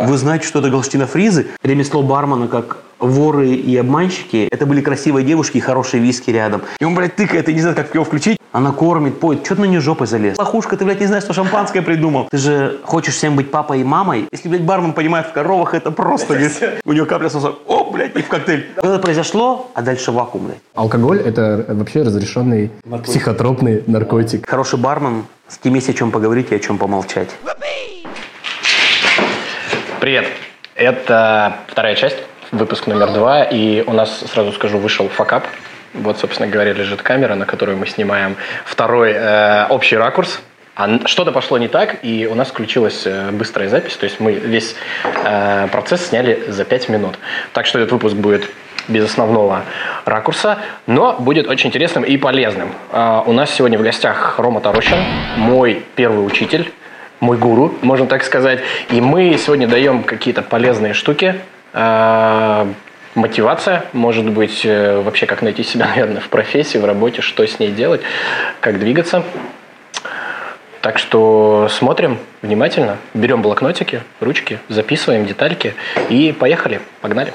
Вы знаете, что это галштинофризы? Ремесло бармена, как воры и обманщики, это были красивые девушки и хорошие виски рядом. И он, блядь, тыкает, и не знает, как его включить. Она кормит, поет. Что ты на нее жопой залез? Лохушка, ты, блядь, не знаешь, что шампанское придумал. Ты же хочешь всем быть папой и мамой. Если, блядь, бармен понимает в коровах, это просто, говорит, у него капля соуса. О, блядь, и в коктейль. Это произошло, а дальше вакуум, блядь. Алкоголь – это вообще разрешенный психотропный наркотик. Хороший бармен, с кем есть о чем поговорить и о чем помолчать. Привет. Это вторая часть, выпуск номер два, и у нас, сразу скажу, вышел факап. Вот, собственно говоря, лежит камера, на которую мы снимаем второй э, общий ракурс. А что-то пошло не так, и у нас включилась э, быстрая запись, то есть мы весь э, процесс сняли за 5 минут. Так что этот выпуск будет без основного ракурса, но будет очень интересным и полезным. А, у нас сегодня в гостях Рома Тарощин, мой первый учитель, мой гуру, можно так сказать. И мы сегодня даем какие-то полезные штуки. А, Мотивация, может быть, э, вообще как найти себя, наверное, в профессии, в работе, что с ней делать, как двигаться. Так что смотрим внимательно, берем блокнотики, ручки, записываем детальки и поехали, погнали.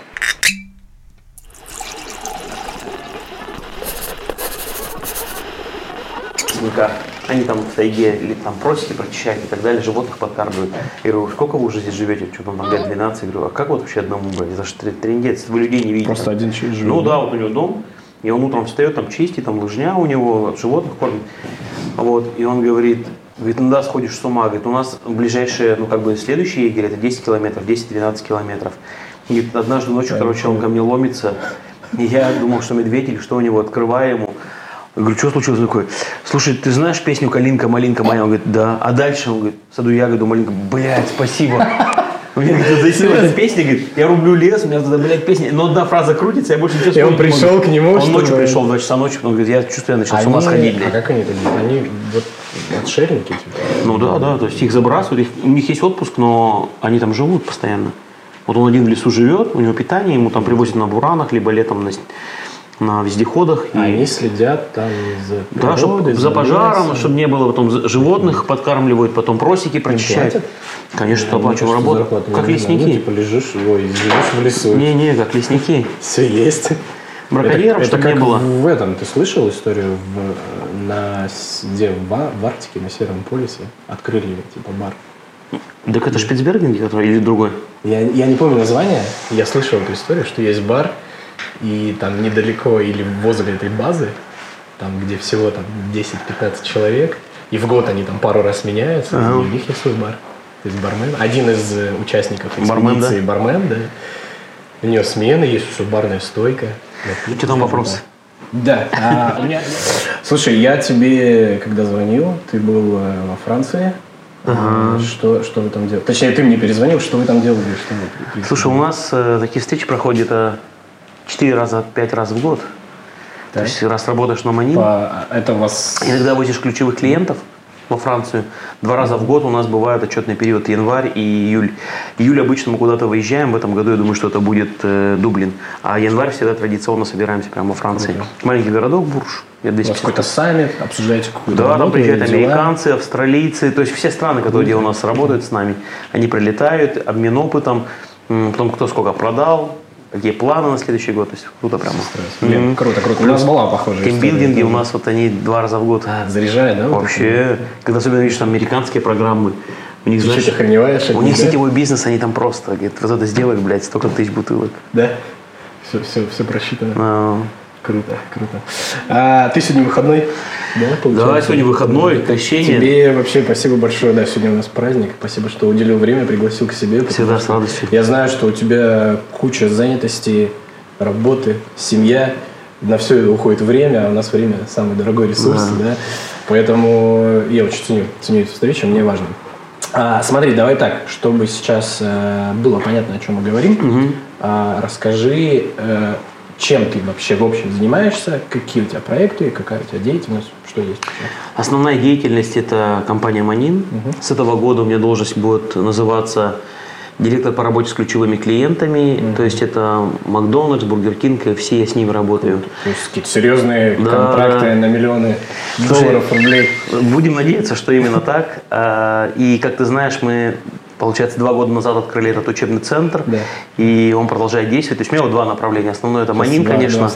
Никак. Они там в тайге или там просеки прочищают и так далее, животных подкармливают. Я говорю, сколько вы уже здесь живете? Что там, лет 12? Я говорю, а как вот вообще одному, блядь? Это же тре- трындец, вы людей не видите. Просто один человек живет, Ну да? вот у него дом, и он утром встает, там чистит, там лыжня у него, животных кормит. Вот, и он говорит, говорит, ну да, сходишь с ума. Говорит, у нас ближайшие, ну как бы следующий егерь, это 10 километров, 10-12 километров. И говорит, однажды ночью, короче, он ко мне ломится, и я думал, что медведь или что у него, открываю ему. Я говорю, что случилось Он такой? Слушай, ты знаешь песню «Калинка, малинка моя»? Он говорит, да. А дальше он говорит, «В саду ягоду, малинка». Блядь, спасибо. У меня где-то засела эта песня, говорит, я рублю лес, у меня эта, блядь, песня. Но одна фраза крутится, я больше ничего И он пришел могу. к нему, Он ночью пришел, в 2 часа ночи, он говорит, я чувствую, я начал с ума Они- сходить, А блядь. как они это делают? Они вот отшельники, типа? Ну да, да, то есть их забрасывают, их- у них есть отпуск, но они там живут постоянно. Вот он один в лесу живет, у него питание, ему там привозят на буранах, либо летом на, на вездеходах. И- А они следят там за Да, чтобы природой, за пожаром, лесом. чтобы не было потом животных подкармливают, потом просеки прочищают. Конечно, оплачиваем кажется, работу. не Как нужна. Ну, лесники. типа лежишь, ой, живешь в лесу. Не-не, как лесники. Все есть. Браконьеров, это, это не как было. в этом, ты слышал историю в, на, где, в, в Арктике, на Северном полюсе, открыли типа бар. Так это Шпицберген, который или другой? Я, я не помню название, я слышал эту историю, что есть бар, и там недалеко или возле этой базы, там где всего там 10-15 человек, и в год они там пару раз меняются, Ага. и у них есть свой бар. То есть бармен, один из э, участников Бармен, экспедиции, бармен, да. У него смена есть, все барная стойка. Что там вопросы? Да. а, у меня- Слушай, я тебе, когда звонил, ты был э, во Франции. А, Что, что вы там делали? Точнее, ты мне перезвонил, что вы там делали? Что вы Слушай, у нас э, такие встречи проходят где-то 4 раза, 5 раз в год. То Так. есть раз работаешь на Манин, По- Это у вас... иногда возишь ключевых клиентов во Францию. Два раза в год у нас бывает отчетный период январь и июль. Июль обычно мы куда-то выезжаем. В этом году я думаю, что это будет э, Дублин. А январь всегда традиционно собираемся прямо во Франции. Маленький городок Бурж. У вас 250 какой-то саммит, обсуждаете какую-то Да, там работу, приезжают дела? американцы, австралийцы, то есть все страны, которые где у нас работают с нами, они прилетают, обмен опытом, потом кто сколько продал, какие планы на следующий год, то есть круто прямо. Блин, Мгм. круто, круто. У нас была похожая Тимбилдинги у нас вот они два раза в год. А, заряжает, да? вот Вообще, когда особенно видишь там американские программы, у них, знаешь, охреневаешь у них, да? сетевой бизнес, они там просто, говорят, вот это сделай, блядь, столько тысяч бутылок. Да? Все, все, все просчитано. А, Круто, круто. А ты сегодня выходной? Да, получается? Да, сегодня выходной, крещение. Тебе вообще спасибо большое. Да, сегодня у нас праздник. Спасибо, что уделил время, пригласил к себе. Всегда с радостью. Я знаю, что у тебя куча занятостей, работы, семья. На все уходит время, а у нас время самый дорогой ресурс, да. Поэтому я очень ценю, ценю эту встречу, мне важно. А, смотри, давай так, чтобы сейчас э, было понятно, о чем мы говорим. а, расскажи, э, чем ты вообще в общем занимаешься, какие у тебя проекты, какая у тебя деятельность, что есть. Основная деятельность – это компания «Манин». С этого года у меня должность будет называться директор по работе с ключевыми клиентами. То есть это Макдональдс, Бургер Кинг, и все я с ними работаю. То есть какие-то серьезные Да, контракты на миллионы долларов, рублей. Будем надеяться, что именно так. А, И, как ты знаешь, мы получается, два года назад открыли этот учебный центр, Да. и он продолжает действовать. То есть у меня вот два направления. Основное это Манин, конечно,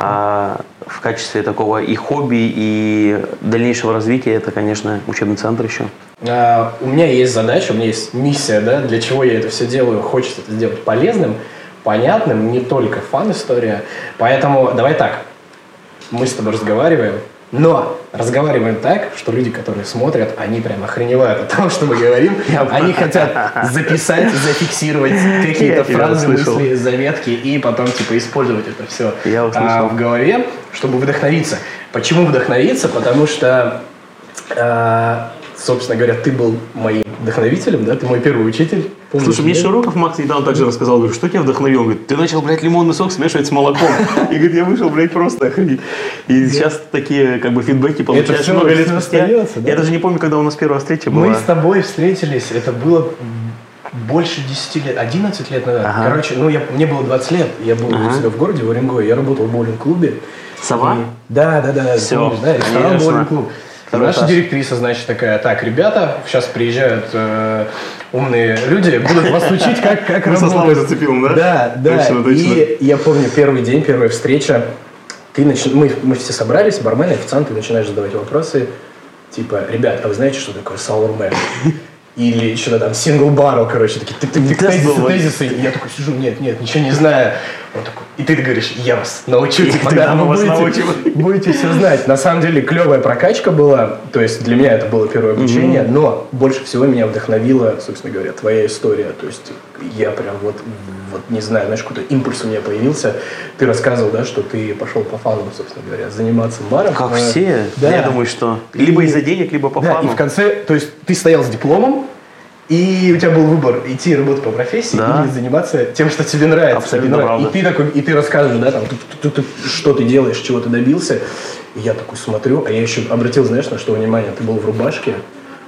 а в качестве такого и хобби, и дальнейшего развития это, конечно, учебный центр еще. А, у меня есть задача, у меня есть миссия, да, для чего я это все делаю. Хочется это сделать полезным, понятным, не только фан-история. Поэтому давай так, мы с тобой разговариваем, но разговариваем так, что люди, которые смотрят, они прям охреневают от того, что мы говорим. Они хотят записать, зафиксировать какие-то фразы, мысли, заметки и потом типа использовать это все услышал. в голове, чтобы вдохновиться. Почему вдохновиться? Потому что а, собственно говоря, ты был моим вдохновителем, да? Ты мой первый учитель. Помнишь, Слушай, мне? Широков Макс недавно также рассказал, говорю, что тебя вдохновил? Он говорит, ты начал, блядь, лимонный сок смешивать с молоком. И говорит, я вышел, блядь, просто охренеть. И сейчас такие, как бы, фидбэки получаешь всё- много лет спустя. да? Я даже не помню, когда у нас первая встреча была. Мы с тобой встретились, это было больше 10 лет, 11 лет назад. Ага. Короче, ну, я, мне было 20 лет, я был Ага. у себя в городе, в Уренгое, я работал в боулинг-клубе. Сова? И- Да, да, да. Всё, помнишь, да, ресторан боулинг-клуб. Второй наша этаж. директриса, значит, такая, так, ребята, сейчас приезжают э, умные люди, будут вас учить, как, как Мы со работать. Славой зацепил, да? Да, да. Точно, точно. И я помню первый день, первая встреча. Ты нач- мы, мы все собрались, бармены, официанты, начинаешь задавать вопросы. Типа, ребят, а вы знаете, что такое sour man? Или что-то там сингл баррел, короче, такие тык тык Тест тезисы, тезисы. И я такой сижу, нет, нет, ничего не знаю. Он такой, и ты говоришь, я вас научу, типа, да, мы вы вас будете, научим. будете все знать. На самом деле клевая прокачка была, то есть для меня это было первое обучение, но больше всего меня вдохновила, собственно говоря, твоя история. То есть я прям вот, вот не знаю, знаешь, какой-то импульс у меня появился. Ты рассказывал, да, что ты пошел по фану, собственно говоря, заниматься баром. Как Э, все. Да. Я думаю, что либо из-за денег, либо по да, фану. и в конце, то есть ты стоял с дипломом, и у тебя был выбор идти работать по профессии Да. или заниматься тем, что тебе нравится. Абсолютно тебе нравится. И ты такой, и ты рассказываешь, да, там, тут- тут- тут, что ты делаешь, чего ты добился. И я такой смотрю, а я еще обратил, знаешь, на что внимание, ты был в рубашке,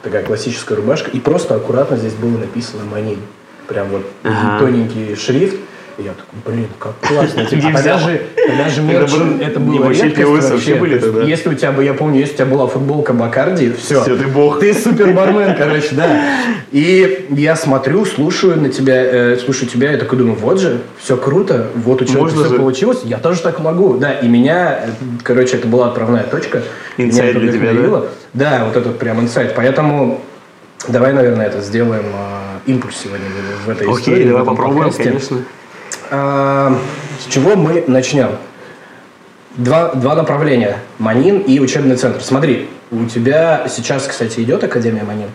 такая классическая рубашка, и просто аккуратно здесь было написано «Манин». Прям вот Ага. тоненький шрифт. И я такой, блин, как классно. Типа, а тогда же, тогда же мерч, это не, было редкость вообще были тогда. Если у тебя, бы, я помню, если у тебя была футболка Бакарди, все. Всё, ты бог. Ты супер бармен, короче, да. И я смотрю, слушаю на тебя, э, слушаю тебя, и такой думаю, вот же, все круто, вот у человека Можно все же. получилось, я тоже так могу. Да, и меня, э, короче, это была отправная точка. Инсайт для тебя, да? Да, вот этот прям инсайт. Поэтому давай, наверное, это сделаем э, импульс сегодня в, этой истории. Окей, давай попробуем, подкасте. конечно. А, С чего мы начнем? Два, два направления. Манин и учебный центр. Смотри, у тебя сейчас, кстати, идет Академия Манин?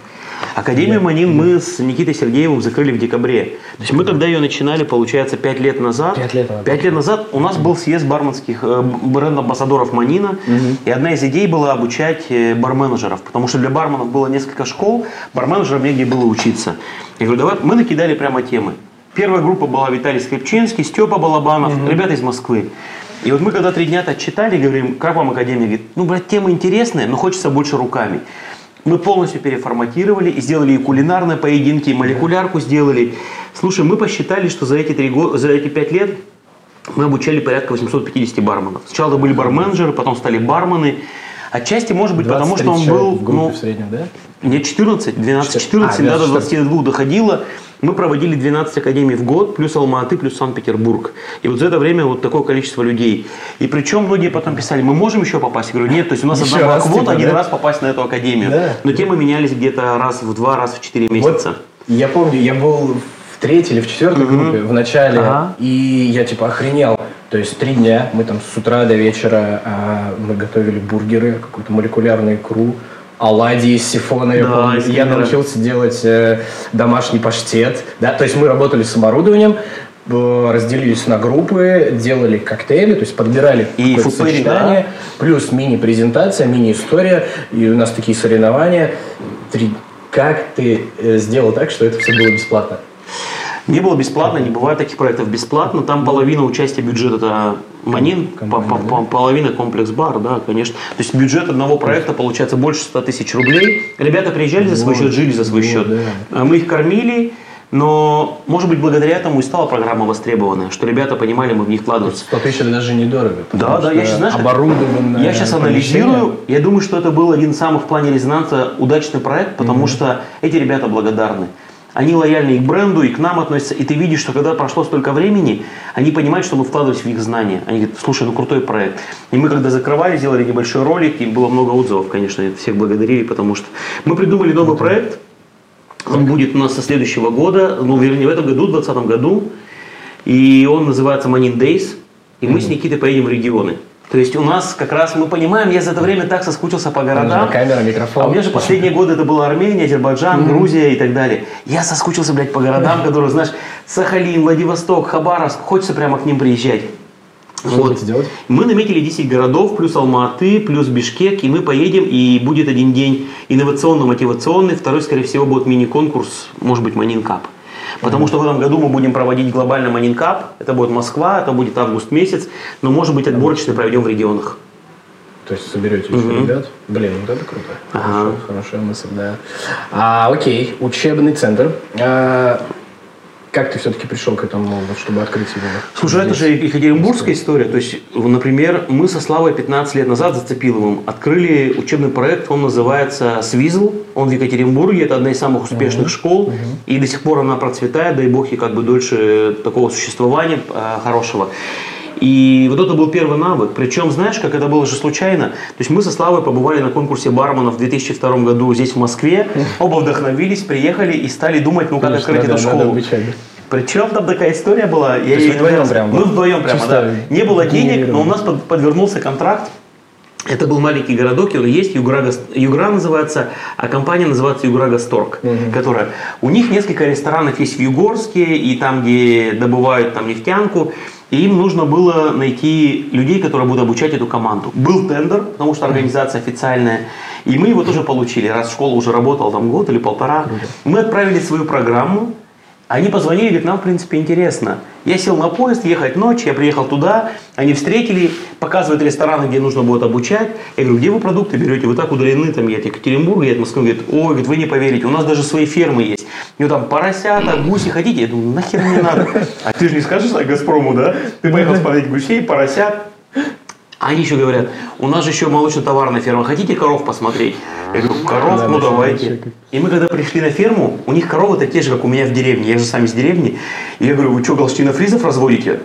Академию Манин мы с Никитой Сергеевым закрыли в декабре. То есть мы когда ее начинали, получается, 5 лет назад. Пять лет назад. Пять лет назад у нас был съезд барменских э, бренд-амбассадоров Манина. И одна из идей была обучать э, барменеджеров. Потому что для барменов было несколько школ, барменеджерам негде было учиться. Я говорю, давай, мы накидали прямо темы. Первая группа была Виталий Скрипчинский, Степа Балабанов, ребята из Москвы. И вот мы когда три дня так читали, говорим, как вам Академия? Говорит, ну, блядь, темы интересные, но хочется больше руками. Мы полностью переформатировали и сделали и кулинарные поединки, и молекулярку сделали. Слушай, мы посчитали, что за эти, три за эти пять лет мы обучали порядка 850 барменов. Сначала были барменджеры, потом стали бармены. Отчасти, может быть, потому что 20-30 он был... в группе ну, в среднем, да? не 14, 12, 14, А, да, до 14. 22 доходило. Мы проводили 12 академий в год, плюс Алматы, плюс Санкт-Петербург. И вот за это время вот такое количество людей. И причем многие потом писали, мы можем еще попасть? Я говорю, нет, то есть у нас Еще одна была квота, типа, один да? раз попасть на эту академию. Да. Но темы менялись где-то раз в два, раз в четыре месяца. Вот я помню, я был в третьей или в четвертой группе в начале, Ага. и я типа охренел. То есть три дня мы там с утра до вечера а, мы готовили бургеры, какую-то молекулярную икру, оладьи из сифона, я Да, помню. из Я научился делать э, домашний паштет. Да? То есть мы работали с оборудованием, э, разделились на группы, делали коктейли, то есть подбирали И сочетание, плюс мини-презентация, мини-история, и у нас такие соревнования. Три. Как ты э, сделал так, что это все было бесплатно? Не было бесплатно, не бывает таких проектов бесплатно. Там половина участия бюджета это Манин, Компания, по- по- да? половина комплекс бар, да, конечно. То есть бюджет одного проекта получается больше 100 тысяч рублей. Ребята приезжали за свой Вот, счет, жили за свой вот, счет. да. А Мы их кормили, но, может быть, благодаря этому и стала программа востребованная, что ребята понимали, мы в них вкладываться. 100 тысяч это даже недорого. Да, да, я сейчас, знаешь, оборудованное я сейчас анализирую, я думаю, что это был один из самых в плане резонанса удачный проект, потому что эти ребята благодарны. Они лояльны и к бренду, и к нам относятся, и ты видишь, что когда прошло столько времени, они понимают, что мы вкладывались в их знания. Они говорят, слушай, ну крутой проект. И мы когда закрывали, сделали небольшой ролик, и было много отзывов, конечно, всех благодарили, потому что мы придумали новый проект, он будет у нас со следующего года, ну, вернее, в этом году, в 2020 году, и он называется Manin Days, и мы с Никитой поедем в регионы. То есть у нас как раз, мы понимаем, я за это время так соскучился по городам. Нужна камера, микрофон. А у меня же последние годы это была Армения, Азербайджан, Грузия и так далее. Я соскучился, блядь, по городам, которые, знаешь, Сахалин, Владивосток, Хабаровск, хочется прямо к ним приезжать. Что будете делать? Мы наметили 10 городов, плюс Алматы, плюс Бишкек, и мы поедем, и будет один день инновационно-мотивационный, второй, скорее всего, будет мини-конкурс, может быть, Манин Кап. Потому что в этом году мы будем проводить глобально Манин Кап, это будет Москва, это будет август месяц, но, может быть, отборочный проведем в регионах. То есть соберете еще Мгм. ребят? Блин, вот это круто. Ага. Хорошая, хорошая мысль, да. А, окей, учебный центр. А, как ты все-таки пришел к этому, чтобы открыть его? Слушай, это же Екатеринбургская история. То есть, например, мы со Славой 15 лет назад, за Цепиловым, открыли учебный проект, он называется «Свизл». Он в Екатеринбурге, это одна из самых успешных школ. И до сих пор она процветает, дай бог ей как бы дольше такого существования э, хорошего. И вот это был первый навык. Причем, знаешь, как это было же случайно? То есть мы со Славой побывали на конкурсе барменов в 2002 году здесь, в Москве. Оба вдохновились, приехали и стали думать, ну как Конечно, открыть надо- эту школу. Причем там такая история была. Я ей вдвоем нравилась. прям Мы вдвоем прямо, чисто да. Не было денег, но у нас под- подвернулся контракт. Это был маленький городок, и он есть, Югра, Югра называется, а компания называется Югра Гасторг, которая... У них несколько ресторанов есть в Югорске, и там, где добывают там нефтянку, и им нужно было найти людей, которые будут обучать эту команду. Был тендер, потому что организация официальная, и мы его тоже получили, раз школа уже работала там год или полтора. Мы отправили свою программу, они позвонили, говорят, нам, в принципе, интересно. Я сел на поезд, ехать ночь, я приехал туда, они встретили, показывают рестораны, где нужно будет обучать. Я говорю, где вы продукты берете? Вы так удалены, там, я от Екатеринбурга, я от Москвы. Говорит, ой, говорит, вы не поверите, у нас даже свои фермы есть. Ну, там, поросята, гуси хотите? Я думаю, нахер не надо. А ты же не скажешь так Газпрому, да? Ты поехал смотреть гусей, поросят. А они еще говорят, у нас же еще молочно-товарная ферма, хотите коров посмотреть? Я говорю, коров, Да, ну да, давайте. И мы когда пришли на ферму, у них коровы такие же, как у меня в деревне. Я же сам из деревни. И я говорю, вы что, галштинофризов разводите?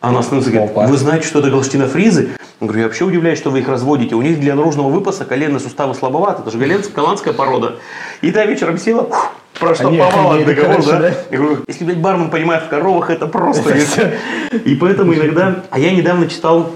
Она становится говорит, вы знаете, что это галштинофризы? Я говорю, я вообще удивляюсь, что вы их разводите. У них для наружного выпаса коленные суставы слабоваты. Это же голландская, голландская порода. И та вечером села, фух, проштамповала Они- они договор, да? да? Я говорю, если, блядь, бармен понимает в коровах, это просто... И поэтому иногда... А я недавно читал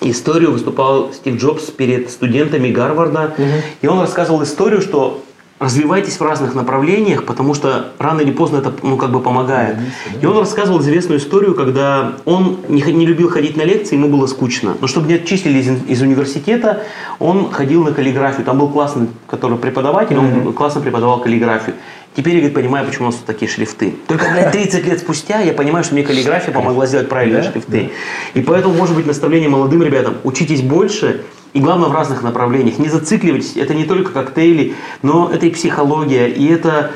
историю, выступал Стив Джобс перед студентами Гарварда, и он рассказывал историю, что развивайтесь в разных направлениях, потому что рано или поздно это ну, как бы помогает. И он рассказывал известную историю, когда он не, не любил ходить на лекции, ему было скучно. Но чтобы не отчислили из, из университета, он ходил на каллиграфию. Там был классный который преподаватель, он классно преподавал каллиграфию. Теперь я говорит, понимаю, почему у нас тут такие шрифты. Только, блядь, 30 лет спустя я понимаю, что мне каллиграфия помогла сделать правильные Да? шрифты. И поэтому, может быть, наставление молодым ребятам, учитесь больше, и главное в разных направлениях. Не зацикливайтесь, это не только коктейли, но это и психология, и это...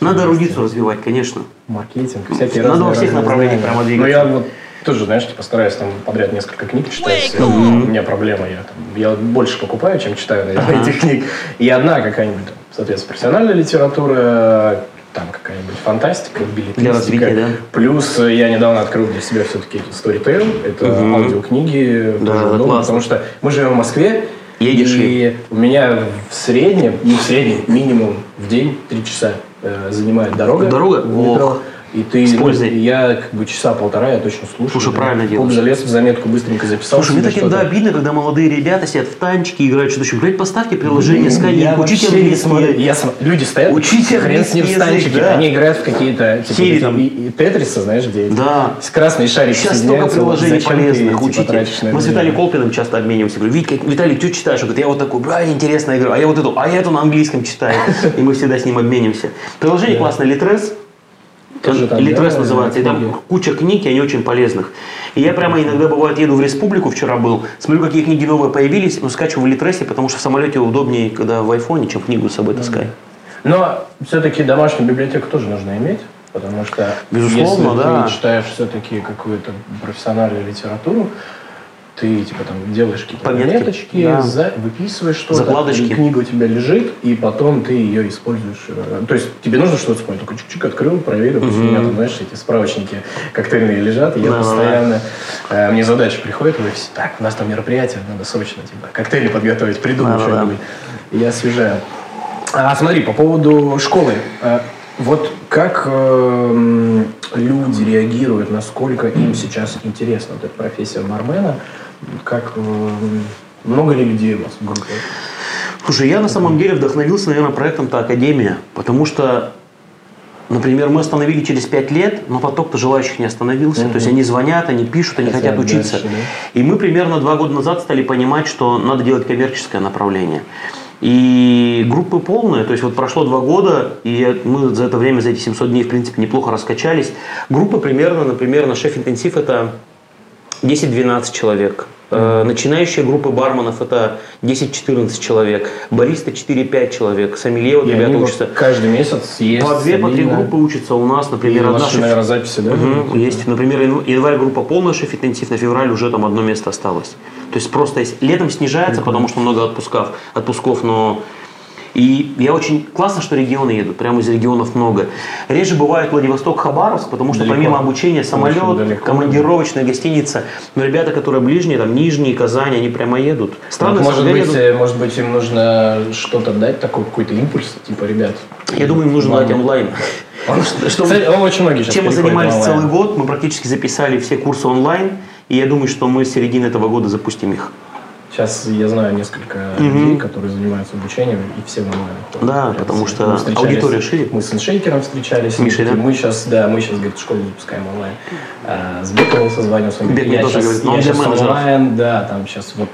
Надо эрудицию развивать, конечно. Маркетинг, всякие Надо разные, во всех направлениях прямо двигаться. я вот тоже, знаешь, типа стараюсь там подряд несколько книг читать. У меня проблема, я, там, я больше покупаю, чем читаю наверное, Ага. этих книг. И одна какая-нибудь, там, соответственно, профессиональная литература, там какая-нибудь фантастика, билетристика. Для развития, да. Плюс я недавно открыл для себя все-таки Storytel. Это Мгм. аудиокниги. Да, удобно, классно. Потому что мы живем в Москве, Едешь и у меня в среднем, ну, в среднем, минимум в день три часа э, занимает дорога. Дорога? в метро. Ох. И ты, С ну, пользой. я как бы часа полтора я точно слушаю. Слушай, да. правильно делаешь. залез в заметку, быстренько записал. Слушай, мне так иногда обидно, когда молодые ребята сидят в танчике, играют что-то еще. Блядь, поставьте приложение, скайник, учите английский. Я см- Люди стоят, Учите хрен с ним в язык, да. Они играют в какие-то типа, там. и, и тетрисы, знаешь, где Да. с красной шарик Сейчас столько. Вот приложений ты, полезных, типа, учите. Мы с Виталием? Колпиным часто обмениваемся. Говорю, Витя, Виталий, что читаешь? Он говорит, я вот такой, бля, интересная игра, а я вот эту, а я эту на английском читаю. И мы всегда с ним обменимся. Приложение классное, Литрес. Тоже там, Литрес да, называется. И там куча книг, и они очень полезных. И я прямо иногда, бывает, еду в республику, вчера был, смотрю, какие книги новые появились, но скачиваю в Литресе, потому что в самолете удобнее, когда в айфоне, чем книгу с собой таскать. Но все-таки домашнюю библиотеку тоже нужно иметь, потому что Безусловно, если да. ты читаешь все-таки какую-то профессиональную литературу, ты типа там делаешь какие-то Пометки. пометочки, Да. за- выписываешь что-то, Закладочки. книга у тебя лежит, и потом ты ее используешь. э, То есть тебе нужно что-то вспомнить, такой чик-чик открыл, проверил, есть у меня там, знаешь, эти справочники коктейльные лежат, и я Да-да-да. постоянно, э, мне задача приходит в офисе, так, у нас там мероприятие, надо срочно, типа, коктейли подготовить, придумать Да-да-да. что-нибудь. И Я освежаю. А смотри, по поводу школы. Э, Вот как эм, люди реагируют, насколько им сейчас интересна вот эта профессия бармена? Как эм, много ли людей у вас в группе? Слушай, я на самом деле вдохновился, наверное, проектом-то Академия, потому что, например, мы остановили через пять лет, но поток-то желающих не остановился. То есть они звонят, они пишут, они Хотят хотят учиться. дальше, И мы примерно два года назад стали понимать, что надо делать коммерческое направление. И группы полные, то есть вот прошло два года, и мы за это время, за эти 700 дней, в принципе, неплохо раскачались. Группы примерно, например, на шеф-интенсив это 10-12 человек. Э, Начинающие группы барменов это 10-14 человек. Бариста 4-5 человек. Сомелье вот И ребята учатся. каждый месяц есть. По две, по три группы учатся у нас, И например, у одна шеф- наверное, записи, да? Мгм, есть. Например, янв- январь группа полная шеф-интенсив, на февраль уже там одно место осталось. То есть просто есть- летом снижается, потому что много отпусков, отпусков, но и я очень классно, что регионы едут, прямо из регионов много. Реже бывает Владивосток, Хабаровск, потому что Далеко. помимо обучения самолет, далеко. командировочная гостиница, но ребята, которые ближние, там Нижний, Казань, они прямо едут. Странно, Вот, может, я быть, еду- э, может быть, им нужно что-то дать, такой какой-то импульс, типа, ребят. я думаю, им нужно дать онлайн. Что- Кстати, он очень многие Чем мы занимались онлайн. целый год, мы практически записали все курсы онлайн, и я думаю, что мы с середины этого года запустим их. Сейчас я знаю несколько людей, которые занимаются обучением, и все в онлайн. Да, Прям потому что аудитория шире. Мы с иншейкером встречались. Мишей, да? Мы сейчас, да, мы сейчас, говорит, школу запускаем онлайн. А, с Бековым созванивался. Бек я тоже щас- говорит, но я менеджеров. онлайн, да, там сейчас вот...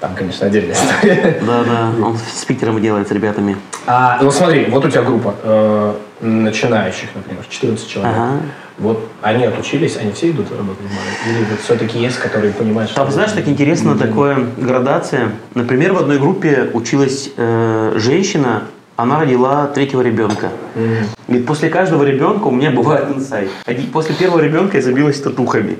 Там, конечно, отдельная история. Да, да, он с Питером делает с ребятами. А, ну смотри, вот у тебя группа э, начинающих, например, 14 человек. Ага. Вот они отучились, они все идут работать в? Или вот все-таки есть, которые понимают, что... Там, знаешь, так интересно, такая градация. Например, в одной группе училась э, женщина, она родила третьего ребенка. Говорит, после каждого ребенка у меня бывает инсайт. После первого ребенка я забилась татухами.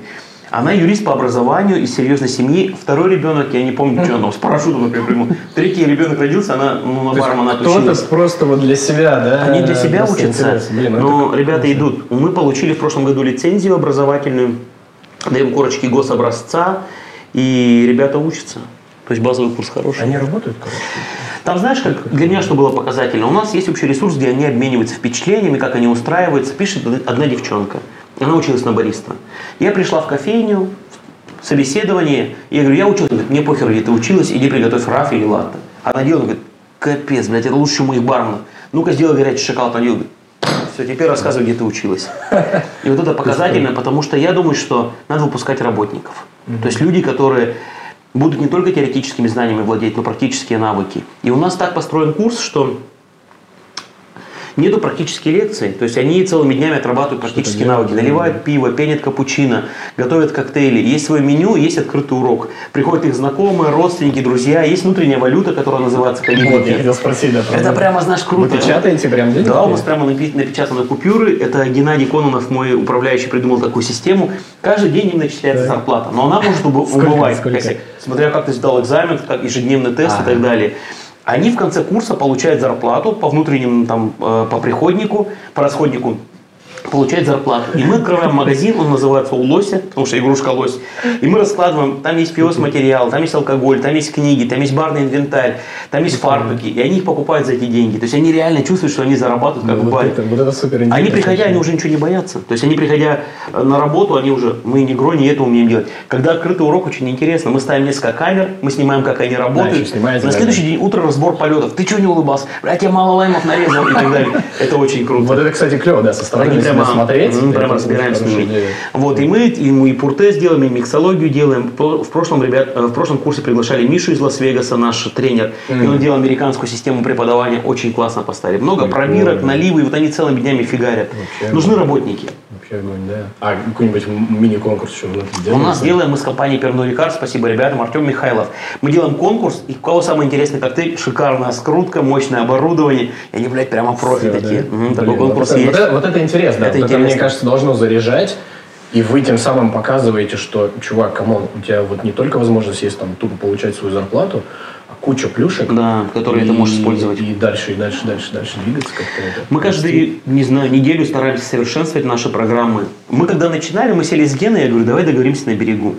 Она юрист по образованию из серьезной семьи. Второй ребенок, я не помню, что она, с парашютом, например, прыгнула. Третий ребенок родился, она ну, на бармена Кто-то отучилась. просто вот для себя, да? Они для себя просто учатся. Блин, но это ребята идут. Мы получили в прошлом году лицензию образовательную, даем корочки гособразца, и ребята учатся. То есть базовый курс хороший. Они работают, короче. Там, знаешь, как для меня что было показательно? У нас есть общий ресурс, где они обмениваются впечатлениями, как они устраиваются. Пишет одна девчонка. Она училась на бариста. Я пришла в кофейню, собеседование, и я говорю, я училась. Она говорит, мне похер, где ты училась, иди приготовь раф или латте. Она делает, говорит, капец, блядь, это лучше моих барменов. Ну-ка сделай горячий шоколад. Она делает, все, теперь рассказывай, где ты училась. И вот это показательно, потому что я думаю, что надо выпускать работников. То есть люди, которые будут не только теоретическими знаниями владеть, но практические навыки. И у нас так построен курс, что нету практические лекции. То есть они целыми днями отрабатывают практические навыки. Наливают пиво, пенят капучино, готовят коктейли. Есть свое меню, есть открытый урок. Приходят их знакомые, родственники, друзья. Есть внутренняя валюта, которая называется Вот, я хотел спросить, да. Это прямо, знаешь, круто. Вы печатаете прям деньги? Да, у нас прямо напечатаны купюры. Это Геннадий Кононов, мой управляющий, придумал такую систему. Каждый день им начисляется Да. зарплата. Но она может убы- Сколько? убывать, Сколько? если- смотря как ты сдал экзамен, как ежедневный тест и Ага. так далее. Они в конце курса получают зарплату по внутреннему, там, э, по приходнику, по расходнику получает зарплату. И мы открываем магазин, он называется «У лося», потому что игрушка лось. И мы раскладываем, там есть пиос-материал, там есть алкоголь, там есть книги, там есть барный инвентарь, там есть фартуки. И они их покупают за эти деньги. То есть они реально чувствуют, что они зарабатывают как в вот, баре. это, вот это супер. Они, приходя, они уже ничего не боятся. То есть они, приходя э, на работу, они уже, мы не гро, не это умеем делать. Когда открытый урок, очень интересно. Мы ставим несколько камер, мы снимаем, как они работают. снимаете, на да, следующий да. день утро разбор полетов. Ты что не улыбался? Блядь, я мало лаймов нарезал и так далее. Это очень круто. Вот это, кстати, клево, да, со стороны прямо, смотреть. м, это прямо очень разбираем с ними. Вот, и мы, и мы и пурте сделаем, и миксологию делаем. В прошлом, ребят, э, в прошлом курсе приглашали Мишу из Лас-Вегаса, наш тренер. И он делал американскую систему преподавания, очень классно поставили. Много пробирок, наливы, и вот они целыми днями фигарят. Нужны работники. Огонь, да. А какой-нибудь мини-конкурс еще внутри У делается? нас делаем мы с компанией Pernod Ricard, спасибо ребятам, Артем Михайлов. Мы делаем конкурс, и у кого самый интересный коктейль, шикарная скрутка, мощное оборудование. И они, блядь, прямо профи Всё, такие. да. Блин, такой конкурс вот это- есть. Вот это, вот это интересно. Это вот это, мне интересно. кажется, должно заряжать. И вы тем самым показываете, что, чувак, come on, у тебя вот не только возможность есть там тупо получать свою зарплату, куча плюшек. Да, которые ты можешь использовать. И дальше, и дальше, дальше, дальше двигаться как-то. это. Мы каждую, не знаю, неделю старались совершенствовать наши программы. Мы когда начинали, мы сели с Геной, я говорю, давай договоримся на берегу.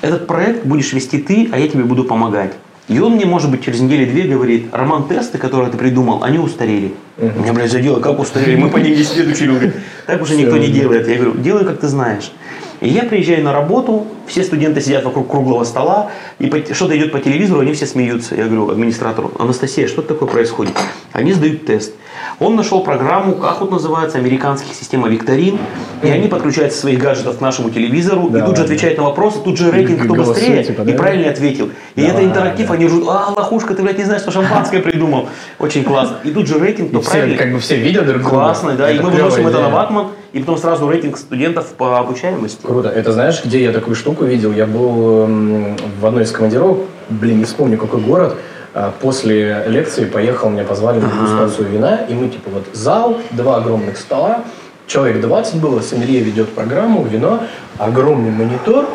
Этот проект будешь вести ты, а я тебе буду помогать. И он мне, может быть, через неделю-две говорит, Роман, тесты, которые ты придумал, они устарели. У меня, блядь, задело, как устарели? Мы по ним 10 лет учили. Так уже никто не делает. Я говорю, делай, как ты знаешь. И я приезжаю на работу, все студенты сидят вокруг круглого стола, и что-то идет по телевизору, они все смеются. Я говорю администратору, Анастасия, что такое происходит? Они сдают тест. Он нашел программу, как вот называется, американских система викторин, и они подключаются своих гаджетов к нашему телевизору, и Да, тут же отвечают на вопросы, тут же рейтинг, кто быстрее, типа, и да? правильно ответил. И Да, это интерактив, да. они ржут, а, лохушка, ты, блядь, не знаешь, что шампанское придумал. Очень классно. И тут же рейтинг, кто И правильно. как бы все видят друг друга. Классно, да, и мы выносим это на идея. ватман, и потом сразу рейтинг студентов по обучаемости. Круто. Это знаешь, где я такую штуку видел? Я был м, в одной из командировок, блин, не вспомню какой город. А, После лекции поехал, меня позвали на дегустацию вина, и мы типа вот зал, два огромных стола, человек 20 было, сомелье ведет программу, вино, огромный монитор,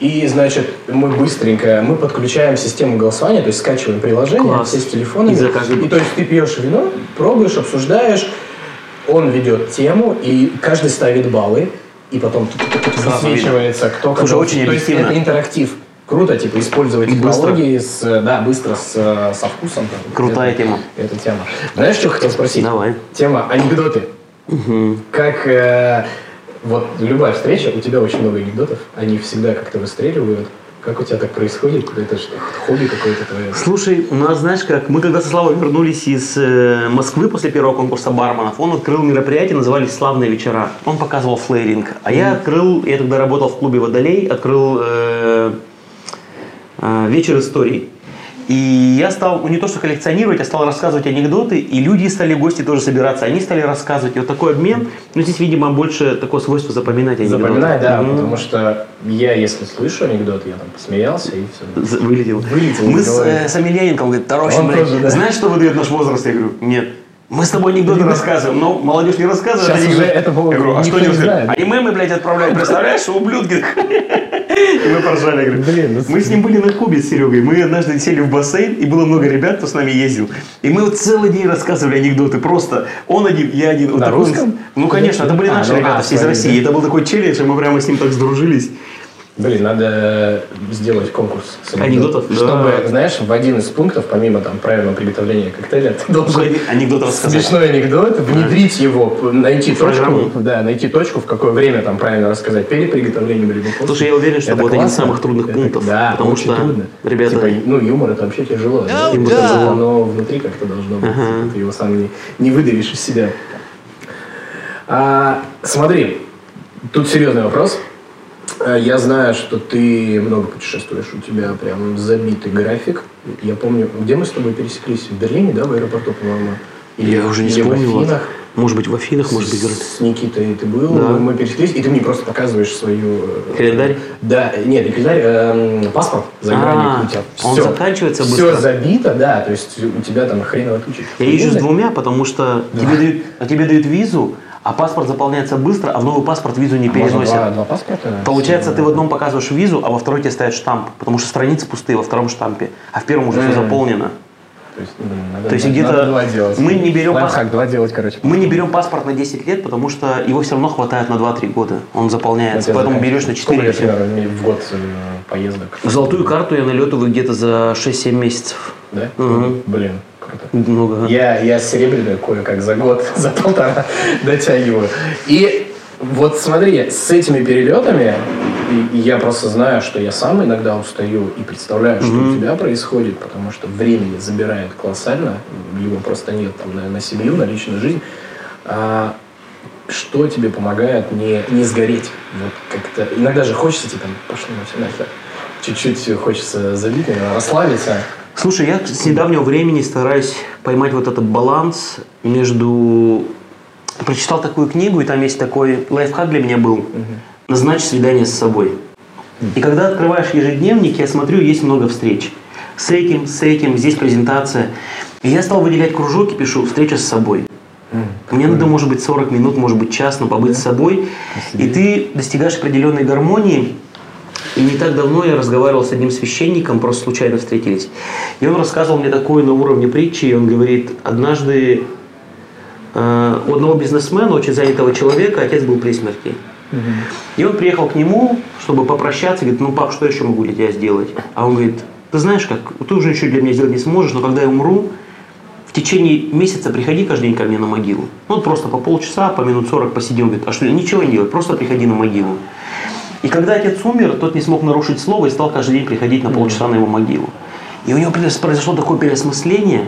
и, значит, мы быстренько, мы подключаем систему голосования, то есть скачиваем приложение, Класс. все с телефонами. И И то есть ты пьешь вино, пробуешь, обсуждаешь, он ведет тему, и каждый ставит баллы, и потом Сразу высвечивается, кто Слушай, какой. очень То есть это интерактив. Круто, типа, использовать быстро. технологии с, э, да, быстро, с, э, со вкусом. там. Крутая Это- тема. Эта тема. Знаешь, что хотел спросить? Давай. Тема анекдоты. Как э, вот любая встреча, у тебя очень много анекдотов, они всегда как-то выстреливают. Как у тебя так происходит? Это что, хобби какое-то твое? Слушай, у нас, знаешь как, мы когда со Славой вернулись из э, Москвы после первого конкурса барменов, он открыл мероприятие, назывались «Славные вечера». Он показывал флейринг. А я открыл, я тогда работал в клубе «Водолей», открыл э, вечер историй. И я стал, ну не то что коллекционировать, а стал рассказывать анекдоты, и люди стали, гости тоже собираться, они стали рассказывать. И вот такой обмен, ну здесь, видимо, больше такое свойство запоминать анекдоты. Запоминай, да, Мгм. потому что я, если слышу анекдот, я там посмеялся и все. Вылетел. Вылетел Мы с э, Самельяненко, он говорит, Тарощин, Он блядь, да. знаешь, что выдает наш возраст? Я говорю, нет. Мы с тобой анекдоты рассказываем, но молодежь не рассказывает. Сейчас анекдоты». уже этого Я говорю, а что не не рассказывает? знает. Аниме мы, блядь, отправляем, представляешь, ублюдки. И мы поржали, я говорю, Блин, ну мы с ним были на Кубе с Серегой, мы однажды сели в бассейн, и было много ребят, кто с нами ездил. И мы вот целый день рассказывали анекдоты, просто он один, я один. Вот На такой- русском? Ну, конечно, это были А, наши ну, ребята а, все из России. Это был такой челлендж, и мы прямо с ним так сдружились. Блин, надо сделать конкурс с Анекдотов, да. Чтобы, знаешь, в один из пунктов, помимо там правильного приготовления коктейля, ты должен Анекдот рассказать. смешной анекдот, внедрить его, п- найти точку, да, найти точку, в какое время там правильно рассказать, перед приготовлением или после. Слушай, я уверен, что Это будет один из самых трудных Это- пунктов. Да, потому очень что, трудно. ребята, Типа, ну, юмор это вообще тяжело. да? Ему да. тяжело, но внутри как-то должно быть. Ага. Ты его сам не, не выдавишь из себя. А, смотри, тут серьезный вопрос. А, Я знаю, что ты много путешествуешь, у тебя прям забитый график. Я помню, где мы с тобой пересеклись? В Берлине, да, в аэропорту, по-моему? Или- я уже не или в вспомнил. Афинах? Может быть, в Афинах, может быть, говорит. С Никитой ты был, Да. мы пересеклись, и ты мне просто показываешь свою... э, Календарь? Да, нет, не календарь, эм, паспорт загранник А, у тебя. он Всё. заканчивается Все быстро. забито, да, то есть у тебя там хреново туча. Я езжу с двумя, потому что тебе, дают, а тебе дают визу, а паспорт заполняется быстро, а в новый паспорт визу не Можно переносят. два, два паспорта? Получается, ты в одном показываешь визу, а во второй тебе ставят штамп, потому что страницы пустые во втором штампе, а в первом уже все заполнено. То есть, блин, надо, То есть надо где-то два делать. мы не берем Лайфхак, два делать, короче. Мы не берем паспорт на 10 лет, потому что его все равно хватает на 2-3 года. Он заполняется. Поэтому берешь на 4 Сколько и лет в год э, поездок? Золотую карту я налетываю где-то за 6-7 месяцев. Да? Блин, Много. Я, я серебряную кое-как за год, за полтора дотягиваю. И вот смотри, с этими перелетами, я просто знаю, что я сам иногда устаю и представляю, что у тебя происходит, потому что времени забирает колоссально, его просто нет там на, на семью, на личную жизнь. А что тебе помогает не, не сгореть? Вот как-то иногда же хочется типа пошли на все нахер. Чуть-чуть хочется забить, расслабиться. Слушай, я с недавнего времени стараюсь поймать вот этот баланс между... Прочитал такую книгу, и там есть такой лайфхак для меня был. Назначь свидание с собой. И когда открываешь ежедневник, я смотрю, есть много встреч. С этим, с этим, здесь презентация. И я стал выделять кружок и пишу «встреча с собой». Мне надо, может быть, 40 минут, может быть, час, но побыть с собой. И ты достигаешь определенной гармонии. И не так давно я разговаривал с одним священником, просто случайно встретились. И он рассказывал мне такое на уровне притчи, и он говорит, однажды э, у одного бизнесмена, очень занятого человека, отец был при смерти. И он приехал к нему, чтобы попрощаться, говорит, ну, пап, что еще могу для тебя сделать? А он говорит, ты знаешь как, ты уже ничего для меня сделать не сможешь, но когда я умру, в течение месяца приходи каждый день ко мне на могилу. Ну, вот просто по полчаса, по минут 40 посидим, говорит, а что, ничего не делать, просто приходи на могилу. И когда отец умер, тот не смог нарушить слово и стал каждый день приходить на полчаса на его могилу. И у него произошло такое переосмысление,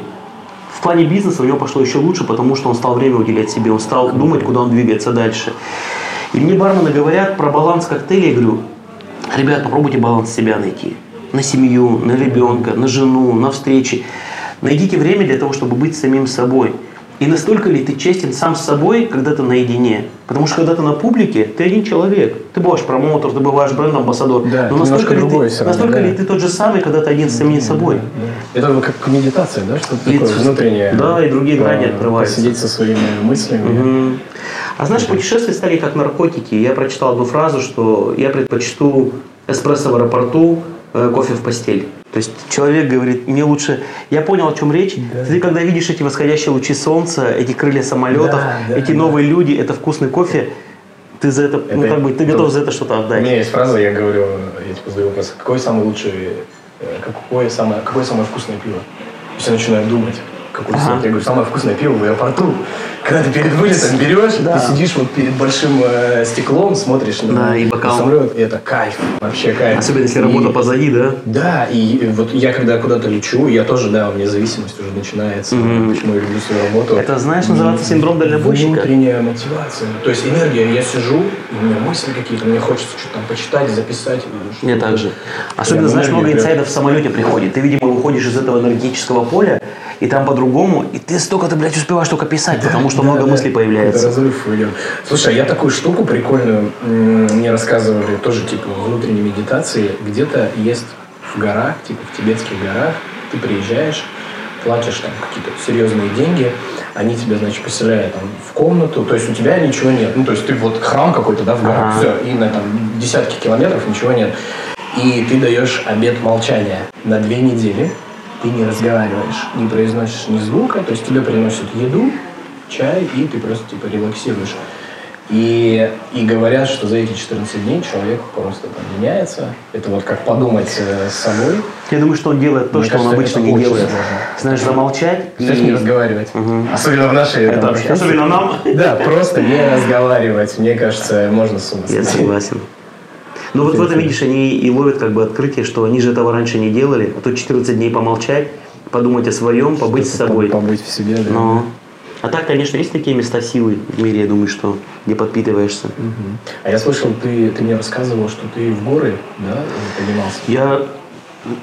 в плане бизнеса у него пошло еще лучше, потому что он стал время уделять себе, он стал думать, куда он двигается дальше. И мне бармены говорят про баланс коктейлей, я говорю, ребят, попробуйте баланс себя найти. На семью, на ребенка, на жену, на встречи. Найдите время для того, чтобы быть самим собой. И настолько ли ты честен сам с собой, когда ты наедине? Потому что когда ты на публике, ты один человек. Ты бываешь промоутер, ты бываешь бренд-амбассадор. Да, но настолько, ли ты, все равно, настолько да. ли ты тот же самый, когда ты один с самим собой? Это как медитация, да? Что-то такое внутреннее. да, и другие грани открываются. Посидеть со своими мыслями. Мгм. А знаешь, путешествия стали как наркотики. Я прочитал одну фразу, что я предпочту эспрессо в аэропорту, кофе в постель. То есть человек говорит, мне лучше... Я понял, о чем речь. Ты когда видишь эти восходящие лучи солнца, эти крылья самолетов, Да, да, эти да. новые люди, это вкусный кофе, ты за это, ну Это- как бы, ты готов за это что-то У отдать. меня есть фраза, я говорю, я типа задаю вопрос, какой самый лучший, э, какое самое, какое самое вкусное пиво? И все начинают думать, какое Ага. Я говорю, самое вкусное пиво в аэропорту. Когда ты перед вылетом берешь, Да. ты сидишь вот перед большим э, стеклом, смотришь на, Да, и бокал. на самолет, и это кайф, вообще кайф. Особенно если И- работа позади, да? Да, и вот я когда куда-то лечу, я тоже, да, у меня зависимость уже начинается. Мгм. Почему я люблю свою работу. Это, знаешь, называется синдром дальнобойщика. Внутренняя мотивация. То есть энергия, я сижу, и у меня мысли какие-то, мне хочется что-то там почитать, записать. Мне так же. Особенно, знаешь, много инсайдов в самолете приходит. Ты, видимо, выходишь из этого энергетического поля, и там по-другому, и ты столько, ты, блядь, успеваешь только писать, потому что Да, много да. мыслей Это появляется. разрыв идет. Слушай, а я такую штуку прикольную мне рассказывали, тоже типа внутренней медитации. Где-то есть в горах, типа в тибетских горах, ты приезжаешь, платишь там какие-то серьезные деньги, они тебя, значит, поселяют там в комнату, то есть у тебя ничего нет. Ну, то есть ты вот храм какой-то, да, в горах, все, и на там десятки километров ничего нет. И ты даешь обед молчания на две недели, ты не разговариваешь, не произносишь ни звука, то есть тебе приносят еду, чай, и ты просто типа релаксируешь. И, и говорят, что за эти 14 дней человек просто там меняется. Это вот как подумать э, с собой. Я думаю, что он делает то, Мне что он кажется, обычно это не делает. сложно. Знаешь, замолчать Представь, не и... разговаривать. Мгм. Особенно в нашей Это особенно нам. Да, просто не разговаривать. Мне кажется, можно с ума Я согласен. Ну вот в этом, видишь, они и ловят как бы открытие, что они же этого раньше не делали. А тут 14 дней помолчать, подумать о своем, побыть с собой. Побыть в себе, да. Но... А так, конечно, есть такие места силы в мире, я думаю, что где подпитываешься. Мгм. А я слышал, ты, ты мне рассказывал, что ты в горы, да, поднимался. Я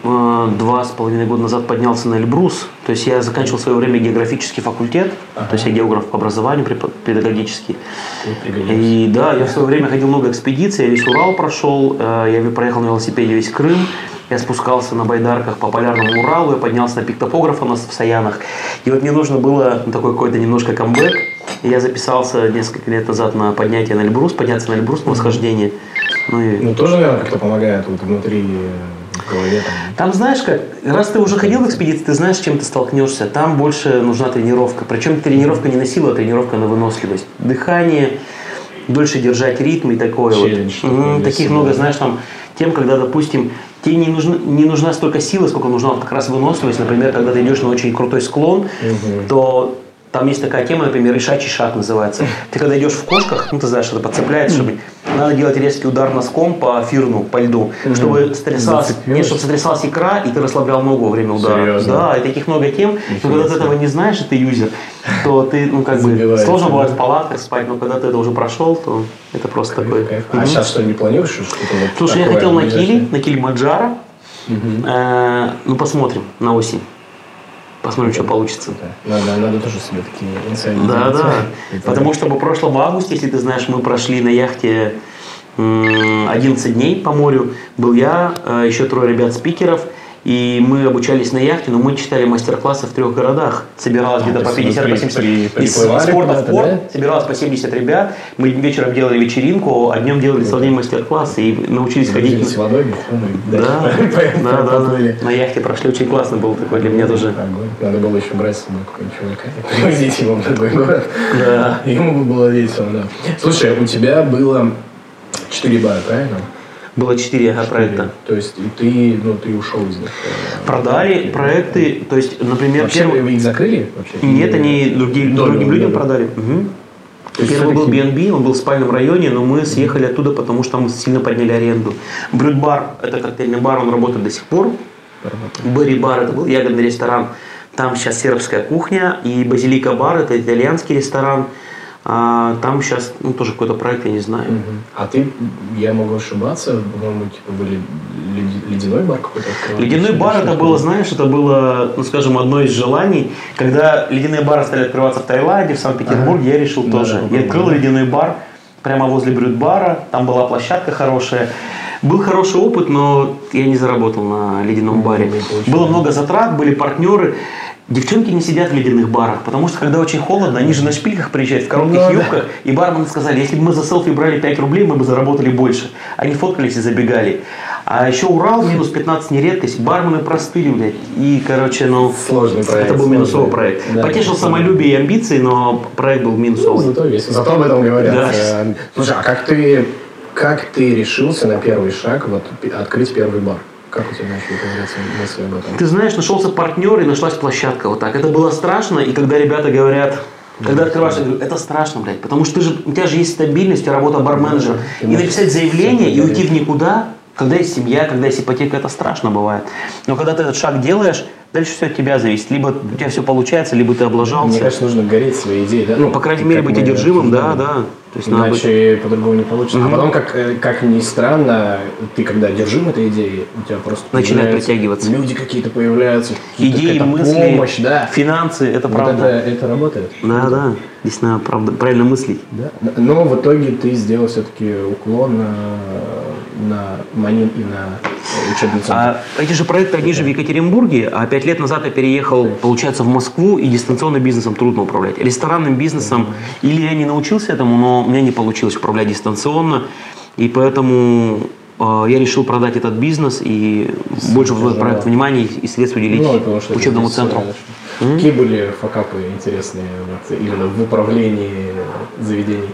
два с половиной года назад поднялся на Эльбрус. То есть я заканчивал в свое время географический факультет. Ага. То есть я географ по образованию, педагогический. И да, я в свое время ходил много экспедиций, я весь Урал прошел, э, я проехал на велосипеде весь Крым, я спускался на байдарках по полярному Уралу, я поднялся на пик топографа на- в Саянах. И вот мне нужно было ну, такой какой-то немножко камбэк. И я записался несколько лет назад на поднятие на Эльбрус, подняться на Эльбрус, на восхождение. Ну и Ну, тоже, наверное, как-то помогает вот внутри э, в голове. Там. Там знаешь как, раз ты уже ходил в экспедиции, ты знаешь, с чем ты столкнешься. Там больше нужна тренировка. Причем тренировка не на силу, а тренировка на выносливость. Дыхание, дольше держать ритм и такое Челлендж вот. для Таких много, знаешь, там тем, когда, допустим, тебе не, нужна не нужна столько силы, сколько нужна вот как раз выносливость. Например, когда ты идешь на очень крутой склон, то там есть такая тема, например, решачий шаг называется. Ты когда идешь в кошках, ну ты знаешь, что это подцепляется, чтобы надо делать резкий удар носком по фирну, по льду, чтобы сотрясалась, Зацепилось? нет, чтобы сотрясалась икра, и ты расслаблял ногу во время удара. Серьезно? Да, и таких много тем. Но когда ты этого не знаешь, и ты юзер, то ты, ну как бы, сложно бывает в палатках спать, но когда ты это уже прошел, то это просто такой. А сейчас что, не планируешь что-то Слушай, я хотел на? Кили, на Килимаджаро. Э, ну, посмотрим на осень. Посмотрим, что получится. Да, Надо, надо тоже себе такие инсайды Да, делать. да. Это- Потому что в прошлом августе, если ты знаешь, мы прошли на яхте м, 11 дней по морю. Был я, э, еще трое ребят-спикеров. И мы обучались на яхте, но мы читали мастер-классы в трех городах. Собиралось А, где-то то по есть вы 50 по при- 70 при- из приплывали спорта в порт. да? Собиралось по 70 ребят. Мы вечером делали вечеринку, а днем делали целый день мастер-классы и научились ходить. Ходить с водой, и Да, да, да. На яхте прошли очень классно было такое для меня тоже. Надо было еще брать с собой какого-нибудь чувака и привозить его в другой город. Да. Ему бы было весело, да. Слушай, у тебя было 4 бара, правильно? Было четыре ага, проекта. То есть и ты, ну, ты ушел из них. э, Продали проекты, то есть, например, Вообще первый... вы их закрыли вообще? Нет, они другим, Долю, другим людям долю. продали. То есть Первый был B&B, он был в спальном районе, но мы съехали оттуда, потому что мы сильно подняли аренду. Брюд-бар, это коктейльный бар, он работает до сих пор. Берри-бар, это был ягодный ресторан. Там сейчас сербская кухня. И Базилика-бар, это итальянский ресторан. А, там сейчас ну, тоже какой-то проект, я не знаю. Мгм. А ты, я могу ошибаться, по-моему, типа были лед- ледяной бар какой-то? Ледяной бар это было, знаешь, это было, ну скажем, одно из желаний. Когда ледяные бары стали открываться в Таиланде, в Санкт-Петербурге, я решил Да, тоже. да, Я открыл да. ледяной бар прямо возле брюд-бара, там была площадка хорошая. Был хороший опыт, но я не заработал на ледяном баре. Было много затрат, были партнеры. Девчонки не сидят в ледяных барах, потому что когда очень холодно, они же на шпильках приезжают в коротких Ну да. юбках, и бармены сказали, если бы мы за селфи брали 5 рублей, мы бы заработали больше. Они фоткались и забегали. А еще Урал, минус 15 не редкость, бармены простыли, блядь. И, короче, ну... Сложный проект, Это был минусовый проект. Да, Потешил самолюбие и амбиции, но проект был Ну, минусовый. зато весело. Зато об этом говорят. Да. Э, Слушай, а как ты, как ты решился на первый шаг, вот, открыть первый бар? Как у тебя начали появляться мысли об этом? Ты знаешь, нашелся партнер и нашлась площадка вот так. Это было страшно, и когда ребята говорят, когда открываешь, я говорю, это страшно, блядь, потому что ты же, у тебя же есть стабильность, у тебя работа барменеджера. Ты И написать заявление и уйти в никуда, когда есть семья, когда есть ипотека, это страшно бывает. Но когда ты этот шаг делаешь, дальше все от тебя зависит. Либо у тебя все получается, либо ты облажался. Мне кажется, нужно гореть своей идеей, да? ну, по крайней мере, быть мы одержимым, да, да. То есть надо быть- Иначе по-другому не получится. А потом, как, э, как ни странно, ты когда одержим этой идеей, у тебя просто Начинает притягиваться. Люди какие-то появляются, какие-то- идеи, мысли, помощь, да. финансы, это Вот правда. это, это работает. Да, да. Здесь надо правда, правильно мыслить. Да. Но в итоге ты сделал все-таки уклон на, на Манин и на учебный центр. А эти же проекты, они же в Екатеринбурге, а пять лет назад я переехал, получается, в Москву, и дистанционным бизнесом трудно управлять. Ресторанным бизнесом, или я не научился этому, но у меня не получилось управлять дистанционно, и поэтому э, я решил продать этот бизнес и больше в этот проект внимания и средств уделить Ну, потому что учебному центру. э, Какие были факапы интересные вот, именно в управлении заведений?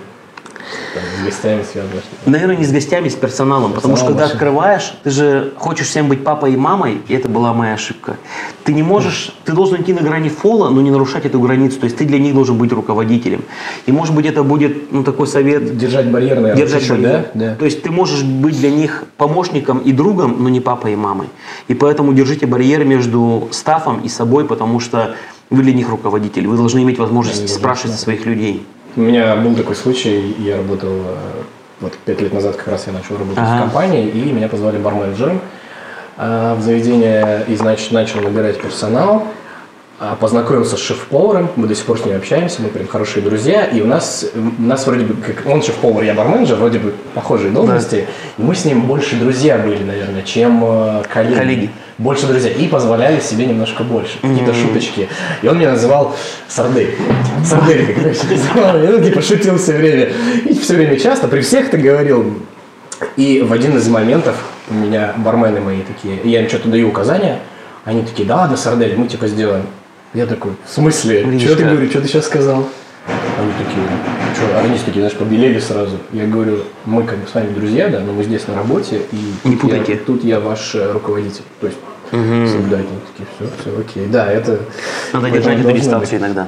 Там, с гостями связано? Наверное, не с гостями, с персоналом. Потому что когда открываешь, ты же хочешь всем быть папой и мамой, и это была моя ошибка. Ты не можешь, ты должен идти на грани фола, но не нарушать эту границу. То есть ты для них должен быть руководителем. И может быть это будет ну, такой совет Держать барьер, наверное, держать чуть-чуть, барьер. да? Да. То есть ты можешь быть для них помощником и другом, но не папой и мамой. И поэтому держите барьер между стафом и собой, потому что вы для них руководитель. Вы должны иметь возможность спрашивать своих людей. У меня был такой случай, я работал, э, вот пять лет назад как раз я начал работать Ага. в компании, и меня позвали барменеджером э, в заведение, и, значит, начал набирать персонал, познакомился с шеф-поваром, мы до сих пор с ним общаемся, мы прям хорошие друзья, и у нас, у нас вроде бы, как он шеф-повар, я барменджер, вроде бы похожие должности, и мы с ним больше друзья были, наверное, чем э, коллеги. Коллеги. Больше друзья, и позволяли себе немножко больше, какие-то шуточки. И он меня называл Сардель. Сардель, короче, называл ну, типа, шутил все время. И все время часто, при всех это говорил. И в один из моментов у меня бармены мои такие, я им что-то даю указания, они такие, да ладно, Сардель, мы типа сделаем. Я такой, в смысле? Видишь, Что ты говоришь, что ты сейчас сказал? Они такие, что, они такие, знаешь, побелели сразу. Я говорю, мы как бы с вами друзья, да, но мы здесь на работе, и Не тут я- путайте. тут я ваш э, руководитель. То есть соблюдайте. Они такие, все, все, окей. Да, это... Надо держать эту дистанцию иногда.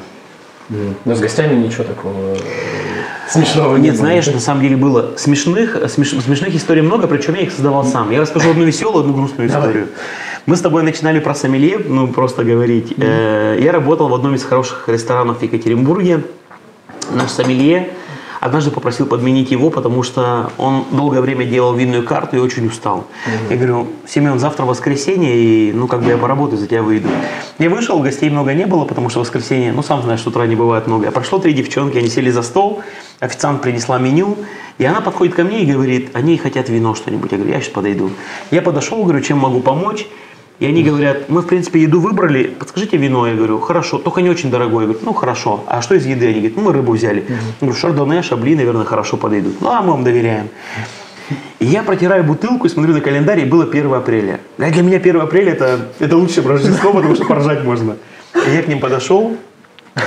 быть. М. Но с гостями ничего такого э, смешного не Нет, было. знаешь, на самом деле было смешных, смеш- смешных историй много, причем я их создавал сам. Я расскажу одну веселую, одну грустную Давай. Мы с тобой начинали про сомелье, ну просто говорить. Э, Я работал в одном из хороших ресторанов в Екатеринбурге. Наш сомелье однажды попросил подменить его, потому что он долгое время делал винную карту и очень устал. Я говорю, Семен, завтра воскресенье, и ну как бы я поработаю, за тебя выйду. Я вышел, гостей много не было, потому что воскресенье, ну сам знаешь, с утра не бывает много. А прошло три девчонки, они сели за стол, официант принесла меню, и она подходит ко мне и говорит, они хотят вино что-нибудь. Я говорю, я сейчас подойду. Я подошел, говорю, чем могу помочь? И они говорят, мы, в принципе, еду выбрали, подскажите вино. Я говорю, хорошо, только не очень дорогое. Я говорю, ну, хорошо. А что из еды? Они говорят, ну, мы рыбу взяли. Я говорю, шардоне, шабли, наверное, хорошо подойдут. Ну, а мы вам доверяем. И я протираю бутылку и смотрю на календарь, и было 1 апреля. А для меня 1 апреля это, это лучше, чем Рождество, потому что поржать можно. И я к ним подошел,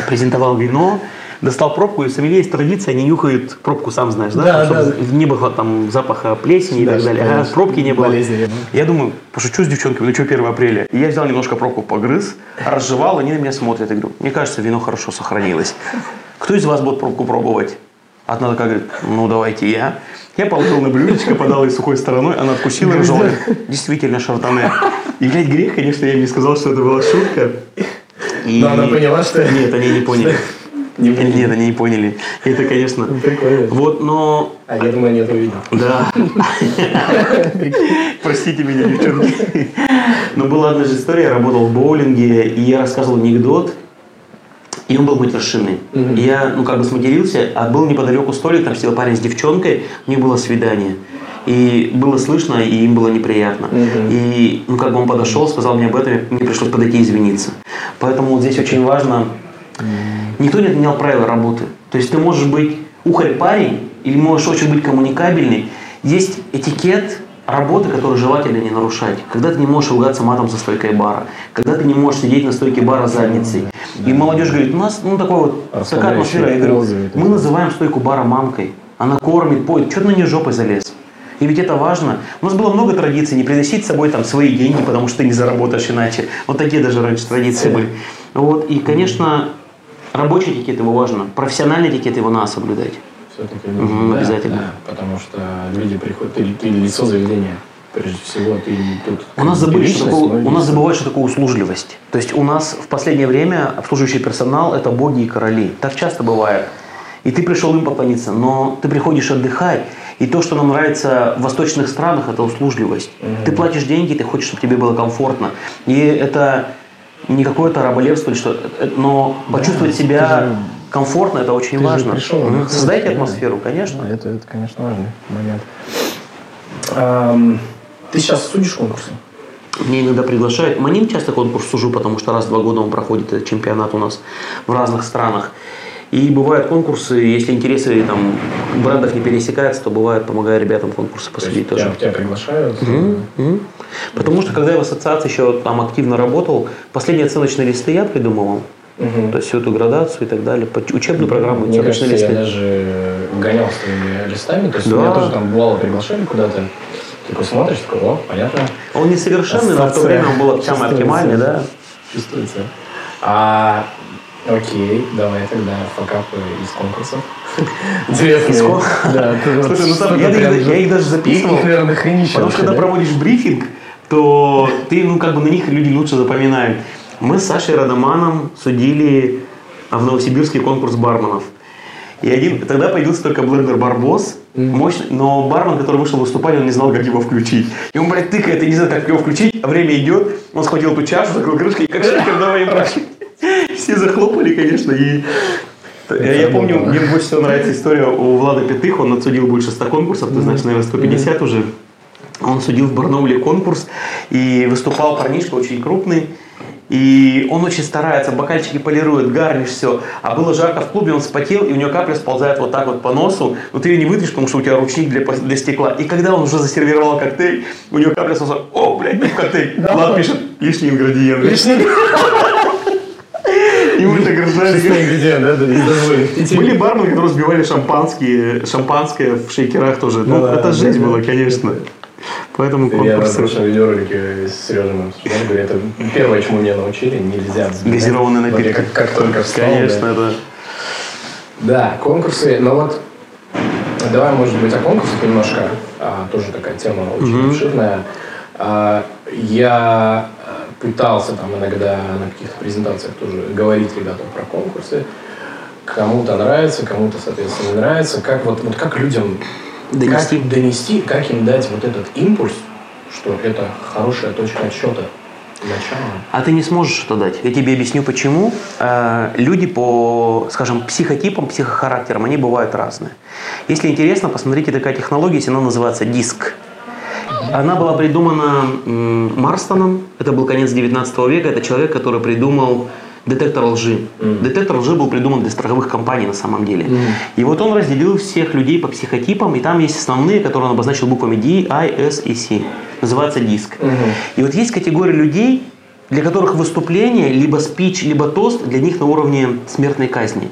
презентовал вино, достал пробку, и сомелье есть традиция, они нюхают пробку, сам знаешь, да? Да, Чтобы да. не было там запаха плесени Да, и так далее. чтобы А пробки не было. болезни. Я думаю, пошучу с девчонками, ну что 1 апреля? И я взял немножко пробку, погрыз, разжевал, они на меня смотрят. Я говорю, мне кажется, вино хорошо сохранилось. Кто из вас будет пробку пробовать? Одна такая говорит, ну давайте я. Я положил на блюдечко, подал ей сухой стороной, она откусила и нажала. Действительно шардоне. И, блядь, грех, конечно, я им не сказал, что это была шутка. И- Но она поняла, что- Нет, они не поняли. Не поняли. Нет, они не поняли. Это, конечно... Прикольно. Вот, но А я думаю, они это увидели. да. Простите меня, девчонки. Но была одна же история, я работал в боулинге, и я рассказывал анекдот, и он был матершинный. И я, ну, как бы сматерился, а был неподалеку столик, там сидел парень с девчонкой, у них было свидание. И было слышно, и им было неприятно. И, ну, как бы он подошел, сказал мне об этом, мне пришлось подойти и извиниться. Поэтому вот здесь очень важно, никто не отменял правила работы. То есть ты можешь быть ухарь парень, или можешь очень быть коммуникабельный. Есть этикет работы, который желательно не нарушать. Когда ты не можешь ругаться матом за стойкой бара, когда ты не можешь сидеть на стойке бара задницей. И молодежь говорит, у нас ну, такой вот, такая атмосфера. Я говорю, мы называем стойку бара мамкой. Она кормит, поет. Что ты на нее жопой залез? И ведь это важно. У нас было много традиций, не приносить с собой там свои деньги, потому что ты не заработаешь иначе. Вот такие даже раньше традиции были. Вот. И, конечно, рабочий этикет его важно. Профессиональный этикет его надо соблюдать. Все-таки Мгм, обязательно. потому что люди приходят, ты, ты лицо заведения. Прежде всего, ты тут... У нас, забыли, что такое, у нас забывают, что такое услужливость. То есть у нас в последнее время обслуживающий персонал – это боги и короли. Так часто бывает. И ты пришел им поклониться, но ты приходишь отдыхать, и то, что нам нравится в восточных странах, это услужливость. Ты платишь деньги, ты хочешь, чтобы тебе было комфортно. И это не какое-то раболепство, или что, э, но почувствовать себя комфортно – это очень ты же важно. пришел отдохнуть, Создайте да. атмосферу, конечно. Да, это, это, конечно, важный момент. Ам, ты сейчас судишь конкурсы? Мне иногда приглашают. Не часто конкурс сужу, потому что раз в два года он проходит, этот чемпионат у нас в разных странах. И бывают конкурсы, если интересы там, брендов не пересекаются, то бывает, помогаю ребятам конкурсы посудить То тоже. Тебя, тебя приглашают? Мгм. Потому что когда я в ассоциации еще там активно работал, последние оценочные листы я придумывал. Мгм. То есть всю эту градацию и так далее. Учебную программу, Мне кажется, я листы. даже гонял с твоими листами. То есть Да. меня тоже там бывало приглашали куда-то. Такой смотришь, такой, о, понятно. Он несовершенный, но в то Ассоциация. время он был самый оптимальный, да. Чувствуется. А, окей, давай тогда факапы из конкурсов. Интересно. Из кон- Да, Слушай, ну там я, их- я их даже записывал. Их, наверное, хренища Потому что когда да? проводишь брифинг, то ты, ну, как бы на них люди лучше запоминают. Мы с Сашей Радоманом судили а, в Новосибирске конкурс барменов. И один, тогда появился только блендер Барбос, мощный, но бармен, который вышел выступать, он не знал, как его включить. И он, блядь, тыкает, и не знает, как его включить, а время идет, он схватил эту чашу, закрыл крышкой, и как шейкер, давай им брать. Все захлопали, конечно, и я, я помню, мне больше всего нравится история у Влада Пятых, он отсудил больше 100 конкурсов, ты знаешь, наверное, 150 уже. Он судил в Барнауле конкурс, и выступал парнишка очень крупный, и он очень старается, бокальчики полирует, гарниш, все. А было жарко в клубе, он вспотел, и у него капля сползает вот так вот по носу, но ты ее не вытрешь, потому что у тебя ручник для, для стекла. И когда он уже засервировал коктейль, у него капля сползает, о, блядь, не в коктейль. Влад пишет, лишний ингредиент. Лишний ингредиент, из дозволенных пяти. Были бармены, которые разбивали шампанские, шампанское в шейкерах тоже. Ну, да, это жизнь была, конечно. Поэтому Я на конкурсы. прошлом видеоролике с говорю, это первое, чему меня научили, нельзя напиток. я Как, как только встал, Конечно, да. это... Да, конкурсы, но вот давай, может быть, о конкурсах немножко. А, тоже такая тема очень обширная. А, я пытался там иногда на каких-то презентациях тоже говорить ребятам про конкурсы. Кому-то нравится, кому-то, соответственно, не нравится. Как вот, вот как людям Донести. как донести, как им дать вот этот импульс, что это хорошая точка отсчета начала. А ты не сможешь это дать. Я тебе объясню почему. Э, Люди по, скажем, психотипам, психохарактерам, они бывают разные. Если интересно, посмотрите такая технология, если она называется диск. Она была придумана Марстоном, это был конец 19 века, это человек, который придумал детектор лжи. Детектор лжи был придуман для страховых компаний на самом деле. И вот он разделил всех людей по психотипам, и там есть основные, которые он обозначил буквами D, I, S и C. Называется диск. И вот есть категория людей, для которых выступление, либо спич, либо тост для них на уровне смертной казни.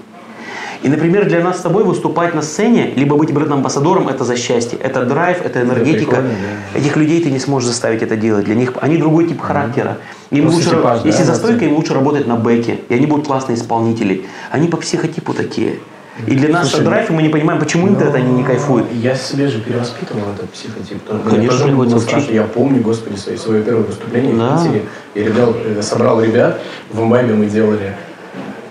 И, например, для нас с тобой выступать на сцене, либо быть бренд-амбассадором, это за счастье. Это драйв, это энергетика. прикольно, да. Этих людей ты не сможешь заставить это делать. Для них они другой тип характера. Им Просто лучше, типаж, да, если за на стойкой, им лучше работать на бэке. И они будут классные исполнители. Они по психотипу такие. И для нас это Слушай, драйв, и мы не понимаем, почему им это они не кайфуют. Я себе же перевоспитывал этот психотип. Конечно, приходится было страшно. Я помню, господи, свое, свое первое выступление Да. в Питере. Я ребят, э, собрал ребят, в маме мы делали.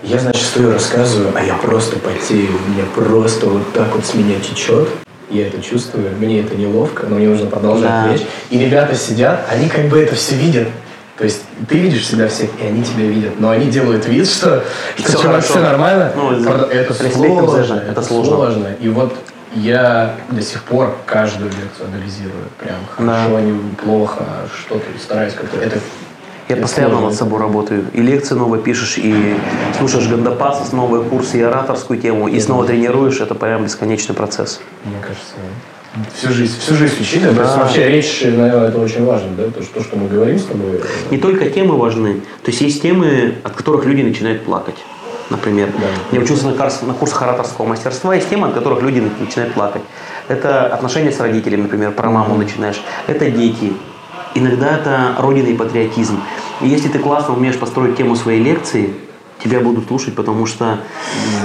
Я, значит, стою, рассказываю, а я просто потею. Мне просто вот так вот с меня течет. Я это чувствую, мне это неловко, но мне нужно продолжать Да. речь. И ребята сидят, они как бы это все видят. То есть ты видишь себя всех, и они тебя видят. Но они делают вид, что, что Всё чувак, все нормально. Ну, это- это сложно, это, это сложно. сложно. И вот я до сих пор каждую лекцию анализирую. Прям хорошо, Да. не плохо, что-то стараюсь как-то. Это Я это постоянно сложно. над собой работаю. И лекции новые пишешь, и слушаешь Гандапаса, новые курсы, и ораторскую тему, и снова тренируешь. Это прям бесконечный процесс. Мне кажется, всю жизнь, всю жизнь учили. То есть Да. вообще речь, наверное, это очень важно, да? То, что, то, что мы говорим с тобой. Не только темы важны. То есть есть темы, от которых люди начинают плакать. Например, Да. я учился на, курс- на курсах ораторского мастерства, есть темы, от которых люди начинают плакать. Это отношения с родителями, например, про маму начинаешь. Это дети. Иногда это родина и патриотизм. И если ты классно умеешь построить тему своей лекции, тебя будут слушать, потому что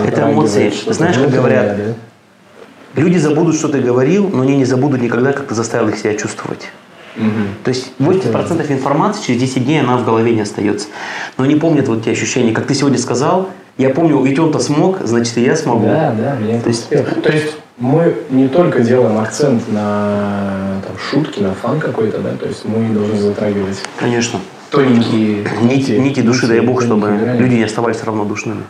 это эмоции. затрагивает что-то Знаешь, как говорят, да? люди забудут, что ты говорил, но они не забудут никогда, как ты заставил их себя чувствовать. Мгм. То есть 80% информации через 10 дней она в голове не остается. Но они помнят вот те ощущения. Как ты сегодня сказал, я помню, ведь он-то смог, значит и я смогу. Да, да, меня это успел. То есть мы не только делаем акцент на там, шутки, на фан какой-то, да, то есть мы должны затрагивать Конечно. тоненькие Нити, нити души, дай бог, чтобы грани. люди не оставались равнодушными.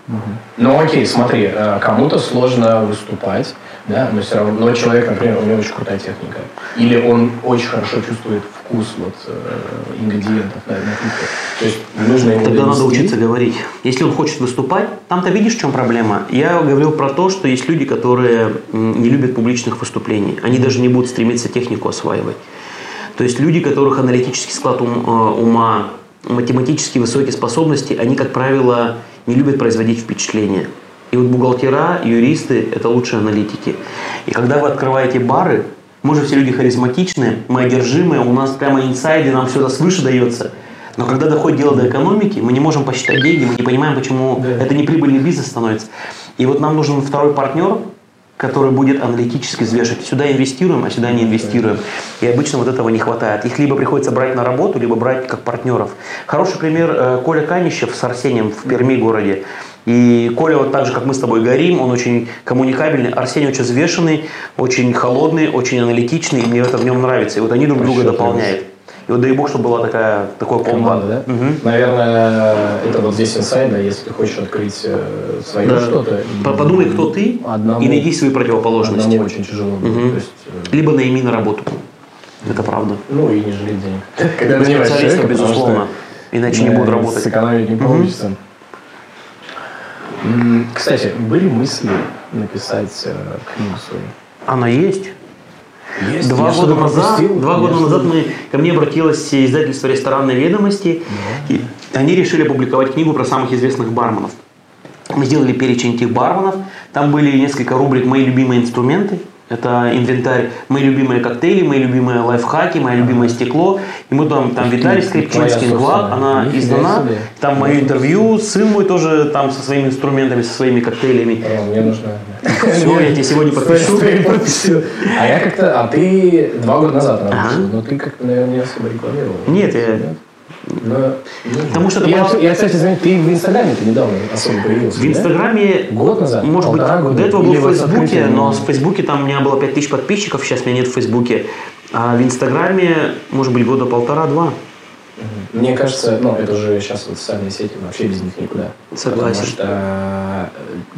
Ну окей, смотри, э, кому-то сложно выступать, да, но все равно, но человек, например, у него очень крутая техника. Или он очень хорошо чувствует вкус вот э, ингредиентов на напитка. То есть нужно ему Тогда надо донести. учиться говорить. Если он хочет выступать, там-то видишь, в чем проблема. Я говорил про то, что есть люди, которые не любят публичных выступлений. Они даже не будут стремиться технику осваивать. То есть люди, у которых аналитический склад ум- э, ума, математически высокие способности, они, как правило, не любят производить впечатление. И вот бухгалтера, юристы – это лучшие аналитики. И когда вы открываете бары, мы же все люди харизматичные, мы одержимые, у нас прямо инсайды, нам все это свыше дается. Но когда доходит дело до экономики, мы не можем посчитать деньги, мы не понимаем, почему это неприбыльный бизнес становится. И вот нам нужен второй партнер, который будет аналитически взвешивать. Сюда инвестируем, а сюда не инвестируем. И обычно вот этого не хватает. Их либо приходится брать на работу, либо брать как партнеров. Хороший пример э, Коля Канищев с Арсением в Перми городе. И Коля вот так же, как мы с тобой горим, он очень коммуникабельный, Арсений очень взвешенный, очень холодный, очень аналитичный, и мне это в нем нравится. И вот они друг друга дополняют. И вот дай бог, чтобы была такая, такой команда, да? Мгм. Наверное, это вот здесь инсайд, да, если ты хочешь открыть э, свое Да. что-то. По- Подумай, кто ты, Одному- и найди свои противоположности. Одному очень тяжело. Мгм. То есть, э, Либо найми на работу. Это правда. ну и не жалеть денег. Когда нанимаешь человека, безусловно. Иначе не будут работать. Сэкономить не получится. Кстати, были мысли написать э, книгу свою? Она есть. Есть. Два года назад, пропустил? два года назад мы, ко мне обратилось издательство «Ресторанные ведомости», и они решили опубликовать книгу про самых известных барменов. Мы сделали перечень этих барменов, там были несколько рубрик «Мои любимые инструменты», это инвентарь «Мои любимые коктейли», «Мои любимые лайфхаки», «Мое любимое стекло». И мы там, там Виталий Скрипчинский, собственная. она издана. Там мое интервью, сын мой тоже там со своими инструментами, со своими коктейлями. Мне нужно... Всё, я тебе сегодня подпишу. А я как-то... А ты два года назад но ты как-то, наверное, не особо рекламировал. Нет, я- Потому что это я, была- я, кстати, извини, ты в Инстаграме-то недавно особо появился, В да? Инстаграме, Год назад? может быть, года? до этого был в Фейсбуке, но в Фейсбуке там у меня было 5000 подписчиков, сейчас меня нет в Фейсбуке. А в Инстаграме, может быть, года полтора-два. Мне кажется, ну, это же сейчас вот социальные сети, вообще без них никуда. Согласен. Потому что э,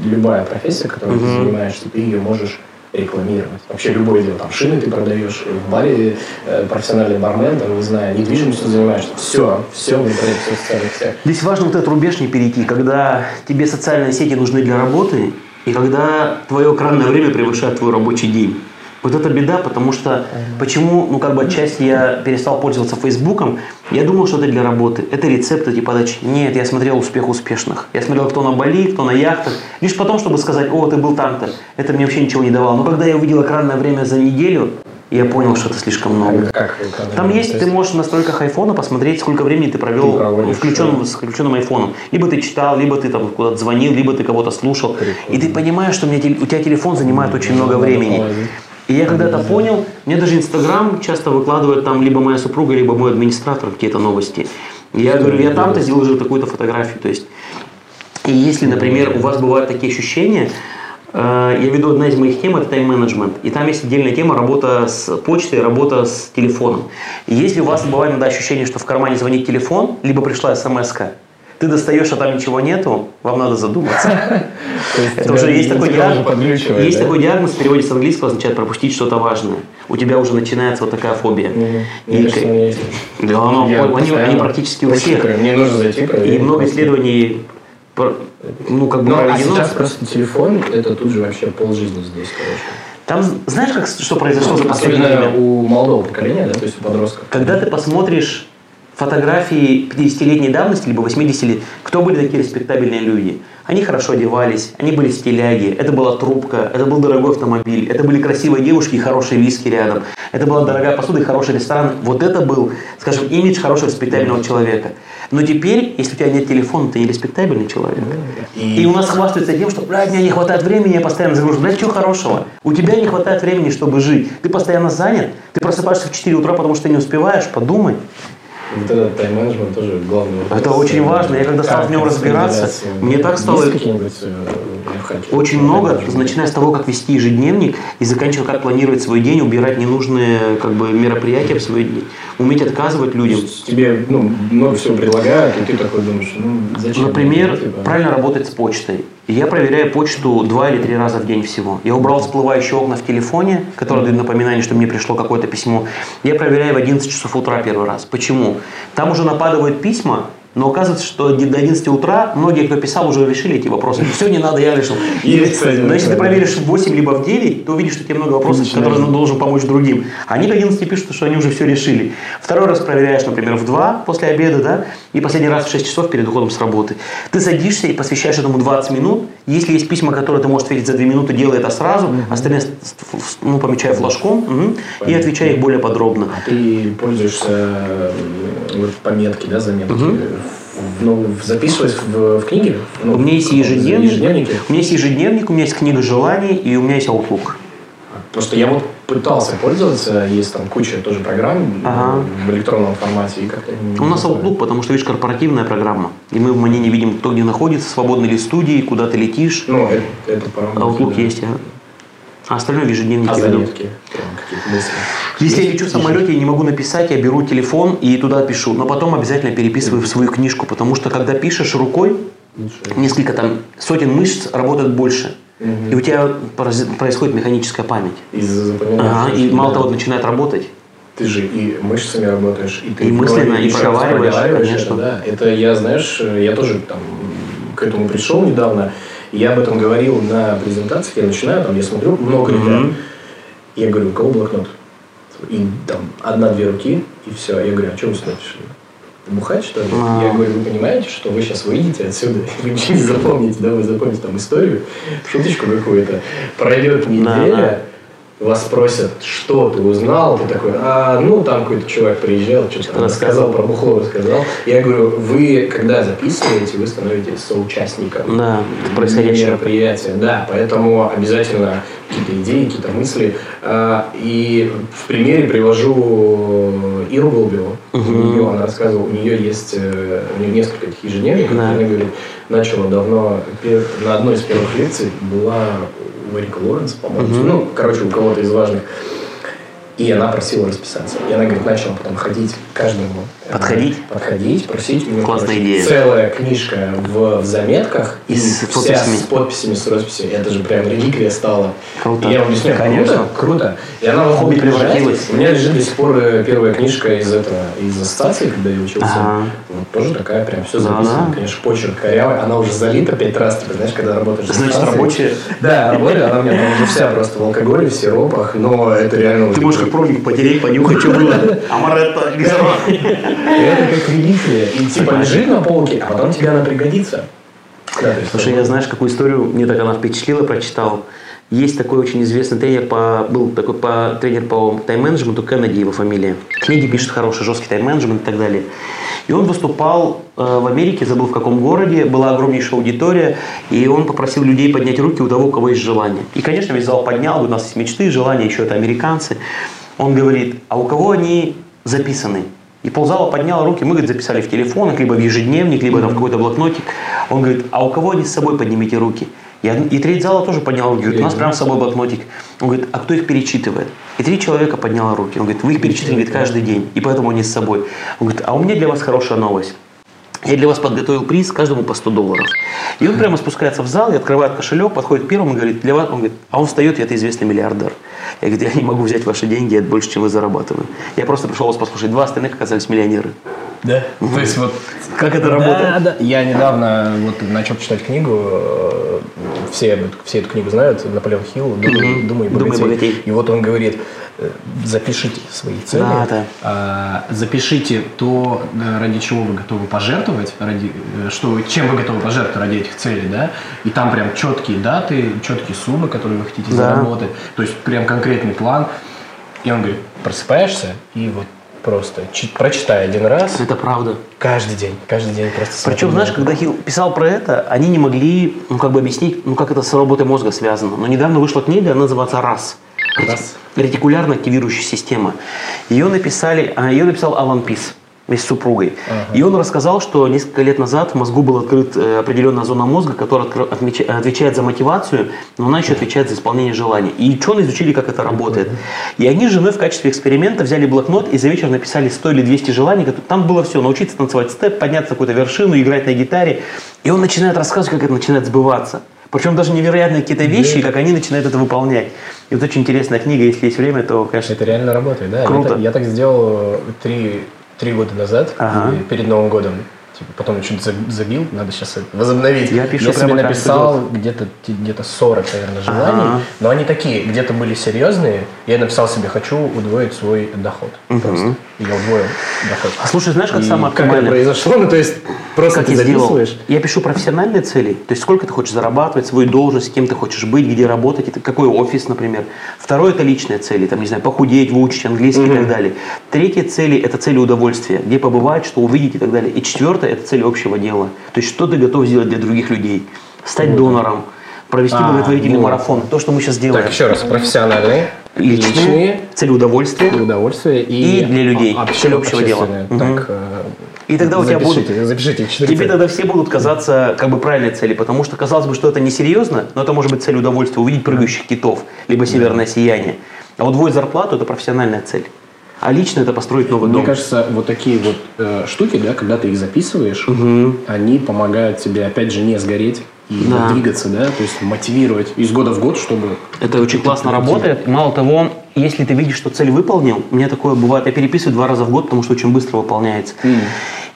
любая профессия, которой ты Мгм. занимаешься, ты ее можешь рекламировать. Вообще любое дело, там шины ты продаешь, в баре э, профессиональный бармен, там, не знаю, недвижимостью занимаешься. Все, все в интернете, все в социальных сетях. Здесь важно вот этот рубеж не перейти, когда тебе социальные сети нужны для работы, и когда твое экранное время превышает твой рабочий день. Вот это беда, потому что почему, ну как бы отчасти я перестал пользоваться Фейсбуком, я думал, что это для работы, это рецепты типа подачи. Нет, я смотрел успех успешных. Я смотрел, кто на Бали, кто на яхтах. Лишь потом, чтобы сказать, о, ты был там-то. Это мне вообще ничего не давало. Но когда я увидел экранное время за неделю, я понял, что это слишком много. Как, Там есть, ты можешь в настройках айфона посмотреть, сколько времени ты провел Ты включенным, с включенным айфоном. Либо ты читал, либо ты там куда-то звонил, либо ты кого-то слушал. И ты понимаешь, что у, меня, у тебя телефон занимает очень много времени. И я когда-то понял, мне даже Инстаграм часто выкладывает там либо моя супруга, либо мой администратор какие-то новости. Я говорю, я там-то сделал уже такую-то фотографию. То есть, и если, например, у вас бывают такие ощущения, э, я веду одна из моих тем это тайм-менеджмент. И там есть отдельная тема работа с почтой, работа с телефоном. И если у вас бывает иногда ощущение, что в кармане звонит телефон, либо пришла смс ты достаешь, а там ничего нету, вам надо задуматься. Это уже есть такой диагноз. Есть такой диагноз, в переводе с английского означает пропустить что-то важное. У тебя уже начинается вот такая фобия. Да, они, практически у всех. Мне нужно зайти. И много исследований, ну, как бы Ну, а сейчас просто телефон, это тут же вообще полжизни здесь, короче. Там, знаешь, как, что произошло за последнее время? у молодого поколения, да, то есть у подростков. Когда ты посмотришь фотографии 50-летней давности, либо 80 лет, кто были такие респектабельные люди? Они хорошо одевались, они были стиляги, это была трубка, это был дорогой автомобиль, это были красивые девушки и хорошие виски рядом, это была дорогая посуда и хороший ресторан. Вот это был, скажем, имидж хорошего респектабельного человека. Но теперь, если у тебя нет телефона, ты не респектабельный человек. И у нас хвастаются тем, что, блядь, мне не хватает времени, я постоянно загружен. Блядь, что хорошего? У тебя не хватает времени, чтобы жить. Ты постоянно занят, ты просыпаешься в 4 утра, потому что ты не успеваешь, подумай. Вот этот тайм-менеджмент тоже главный. вопрос. Это очень важно. Я когда стал в нем разбираться, мне так стало- э? Очень много, начиная с того, как вести ежедневник и заканчивая, как планировать свой день, убирать ненужные как бы, мероприятия в свой день. Уметь отказывать людям. Тебе ну, много всего предлагают, и ты такой думаешь, ну зачем? Например, правильно работать с почтой. Я проверяю почту два или три раза в день всего. Я убрал всплывающие окна в телефоне, которые дают напоминание, что мне пришло какое-то письмо. Я проверяю в 11 часов утра первый раз. Почему? Там уже нападают письма, но оказывается, что до 11 утра многие, кто писал, уже решили эти вопросы. Все, не надо, я решил. Кстати, Но если ты проверишь в 8 либо в 9, то увидишь, что тебе много вопросов, Начинаешь. которые ты должен помочь другим. Они к 11 пишут, что они уже все решили. Второй раз проверяешь, например, в 2 после обеда, да, и последний раз в 6 часов перед уходом с работы. Ты садишься и посвящаешь этому 20 минут. Если есть письма, которые ты можешь ответить за 2 минуты, делай это сразу. Остальные, ну, помечай флажком мгм, и отвечай их более подробно. А ты пользуешься э, вот пометки, да, заметки? В- Ну, записываясь в, в книге? Ну, У меня есть в ежедневник, у меня есть ежедневник, у меня есть книга желаний и у меня есть Outlook. Просто я вот пытался пользоваться, есть там куча тоже программ Ага. в электронном формате. И как-то У нас. Outlook, потому что, видишь, корпоративная программа. И мы в Мане не видим, кто где находится, свободны ли студии, куда ты летишь. Ну, это, это по-моему, Outlook да. есть, ага. А остальное в ежедневнике А заметки? Если я лечу в самолете, я не могу написать, я беру телефон и туда пишу. Но потом обязательно переписываю в свою книжку, потому что когда пишешь рукой, несколько там сотен мышц работают больше. И у тебя происходит механическая память. Из-за запоминания. Ага, и мало того, начинает работать. Ты же и мышцами работаешь, и ты И мысленно, и проговариваешь, конечно. Это, да. это я, знаешь, я тоже там к этому пришел недавно. и Я об этом говорил на презентации, я начинаю, там я смотрю, много ребят. Я говорю, у кого блокнот? И там одна-две руки, и все. Я говорю, а что вы смотрите? Бухать, что ли? А. Я говорю, вы понимаете, что вы сейчас выйдете отсюда, и вы ничего не запомните, да, вы запомните там историю, шуточку какую-то. Пройдет неделя, вас спросят, что ты узнал, ты такой, а, ну, там какой-то чувак приезжал, что-то рассказал, про бухло рассказал. Я говорю, вы, когда записываете, вы становитесь соучастником Да, происходящего. мероприятия. Да, поэтому обязательно какие-то идеи, какие-то мысли. А, И в примере привожу Иру Голубеву. У нее, она рассказывала, у нее есть э, у нее несколько этих ежедневников. Да. Она говорит, начала давно, на одной из первых лекций была у Эрика Лоренса, по-моему. Ну, короче, у кого-то из важных. И она просила расписаться. И она, говорит, начала потом ходить к каждому. Подходить? Подходить, просить. Классная идея. Целая книжка в, в заметках. И с вся подписями. с подписями, с росписями. Это же прям реликвия стала. Круто. И я вам объясняю, Конечно. круто, круто. И она вот Хобби превратилась. У меня лежит до сих пор э, первая книжка из этого, из ассоциации, когда я учился. Ага. Вот тоже такая прям все Да, записано. да. Конечно, почерк корявый. Она уже залита пять раз, типа, знаешь, когда работаешь. Значит, рабочая. Да, рабочая, она у меня там уже вся просто в алкоголе, в сиропах, но это реально... Ты можешь как пробник потереть, понюхать, что было. Амаретто. Это как реликвия. И типа лежит на полке, а потом тебе она пригодится. Да, Слушай, я знаешь, какую историю мне так она впечатлила, прочитал. Есть такой очень известный тренер по, был такой по, тренер по тайм-менеджменту, Кеннеди его фамилия. Книги пишет хороший, жесткий тайм-менеджмент и так далее. И он выступал э, в Америке, забыл в каком городе, была огромнейшая аудитория, и он попросил людей поднять руки у того, у кого есть желание. И, конечно, весь зал поднял, у нас есть мечты, желания, еще это американцы. Он говорит, а у кого они записаны? И ползала подняла руки, мы, говорит, записали в телефонах, либо в ежедневник, либо там в какой-то блокнотик. Он говорит, а у кого они с собой поднимите руки? И, од- и треть зала тоже подняла руки. Говорит, у нас прям с собой блокнотик. Он говорит, а кто их перечитывает? И три человека подняла руки. Он говорит, вы их перечитываете каждый день, и поэтому они с собой. Он говорит, а у меня для вас хорошая новость. Я для вас подготовил приз каждому по 100 долларов. И он прямо спускается в зал и открывает кошелек, подходит к первому и говорит, для вас, он говорит, а он встает, и это известный миллиардер. Я говорю, я не могу взять ваши деньги, это больше, чем вы зарабатываю. Я просто пришел вас послушать. Два остальных оказались миллионеры. Да. То есть вот Как это Да, работает? да. Я недавно вот начал читать книгу, э, все, все эту книгу знают, Наполеон Хилл, «Думай. «Думай и «Думай богатей». богатей». И вот он говорит, э, запишите свои цели, Да, да. а, запишите то, да, ради чего вы готовы пожертвовать, ради, э, что, чем вы готовы пожертвовать ради этих целей, да, и там прям четкие даты, четкие суммы, которые вы хотите Да. заработать, то есть прям конкретный план. И он говорит, просыпаешься и вот просто чи- прочитай один раз, Это правда. Каждый день, каждый день просто. Причем, знаешь, на когда Хилл писал про это, они не могли, ну, как бы объяснить, ну, как это с работой мозга связано. Но недавно вышла книга, она называется «РАС». «Раз». Ретикулярно активирующая система. Ее написали, а, ее написал Алан Пис вместе с супругой. И он рассказал, что несколько лет назад в мозгу была открыта э, определенная зона мозга, которая отвечает за мотивацию, но она еще отвечает за исполнение желаний. И ученые изучили, как это работает. И они с женой в качестве эксперимента взяли блокнот и за вечер написали 100 или 200 желаний. Там было все. Научиться танцевать степ, подняться на какую-то вершину, играть на гитаре. И он начинает рассказывать, как это начинает сбываться. Причем даже невероятные какие-то вещи, как они начинают это выполнять. И вот очень интересная книга, если есть время, то, конечно, Это реально работает, да. Я Круто. так- Я, так сделал три, три года назад, Ага. перед Новым годом. Типа, потом чуть забил, надо сейчас это возобновить. Я пишу себе прямо каждый написал где-то где 40, наверное, желаний, Ага. но они такие, где-то были серьезные. Я написал себе, хочу удвоить свой доход. Просто. И я удвоил доход. А слушай, знаешь, как самое как это произошло? Ну, то есть, просто как ты я сделал. записываешь. Я пишу профессиональные цели, то есть сколько ты хочешь зарабатывать, свою должность, кем ты хочешь быть, где работать, это какой офис, например. Второе – это личные цели, там, не знаю, похудеть, выучить английский и так далее. Третье цели – это цели удовольствия, где побывать, что увидеть и так далее. И четвертое – это цели общего дела. То есть что ты готов сделать для других людей. Стать донором, провести А, благотворительный вот. марафон. То, что мы сейчас делаем. Так, еще раз, профессиональные, Личные, личные, цели удовольствия. удовольствие и, И для людей, цель общего дела. Так, И тогда у тебя будут- запишите, запишите Тебе цели. тогда все будут казаться как бы правильной цели, потому что казалось бы, что это несерьезно, но это может быть цель удовольствия, увидеть прыгающих китов, либо северное сияние. А вот двое зарплату – это профессиональная цель. А лично это построить новый Мне дом. кажется, вот такие вот э, штуки, да, когда ты их записываешь, они помогают тебе, опять же, не сгореть и Да. двигаться, да, то есть мотивировать из года в год, чтобы... Это очень классно работает. Мало того, если ты видишь, что цель выполнил, у меня такое бывает, я переписываю два раза в год, потому что очень быстро выполняется.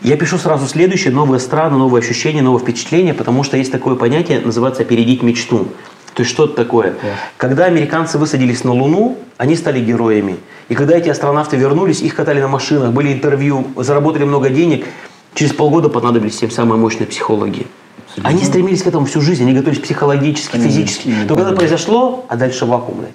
Я пишу сразу следующее, новые страны, новые ощущения, новые впечатления, потому что есть такое понятие, называется опередить мечту. То есть что это такое? Когда американцы высадились на Луну, они стали героями. И когда эти астронавты вернулись, их катали на машинах, были интервью, заработали много денег, через полгода понадобились тем самые мощные психологи. Они стремились к этому всю жизнь, они готовились психологически, физически. То когда произошло, а дальше вакуум, блядь.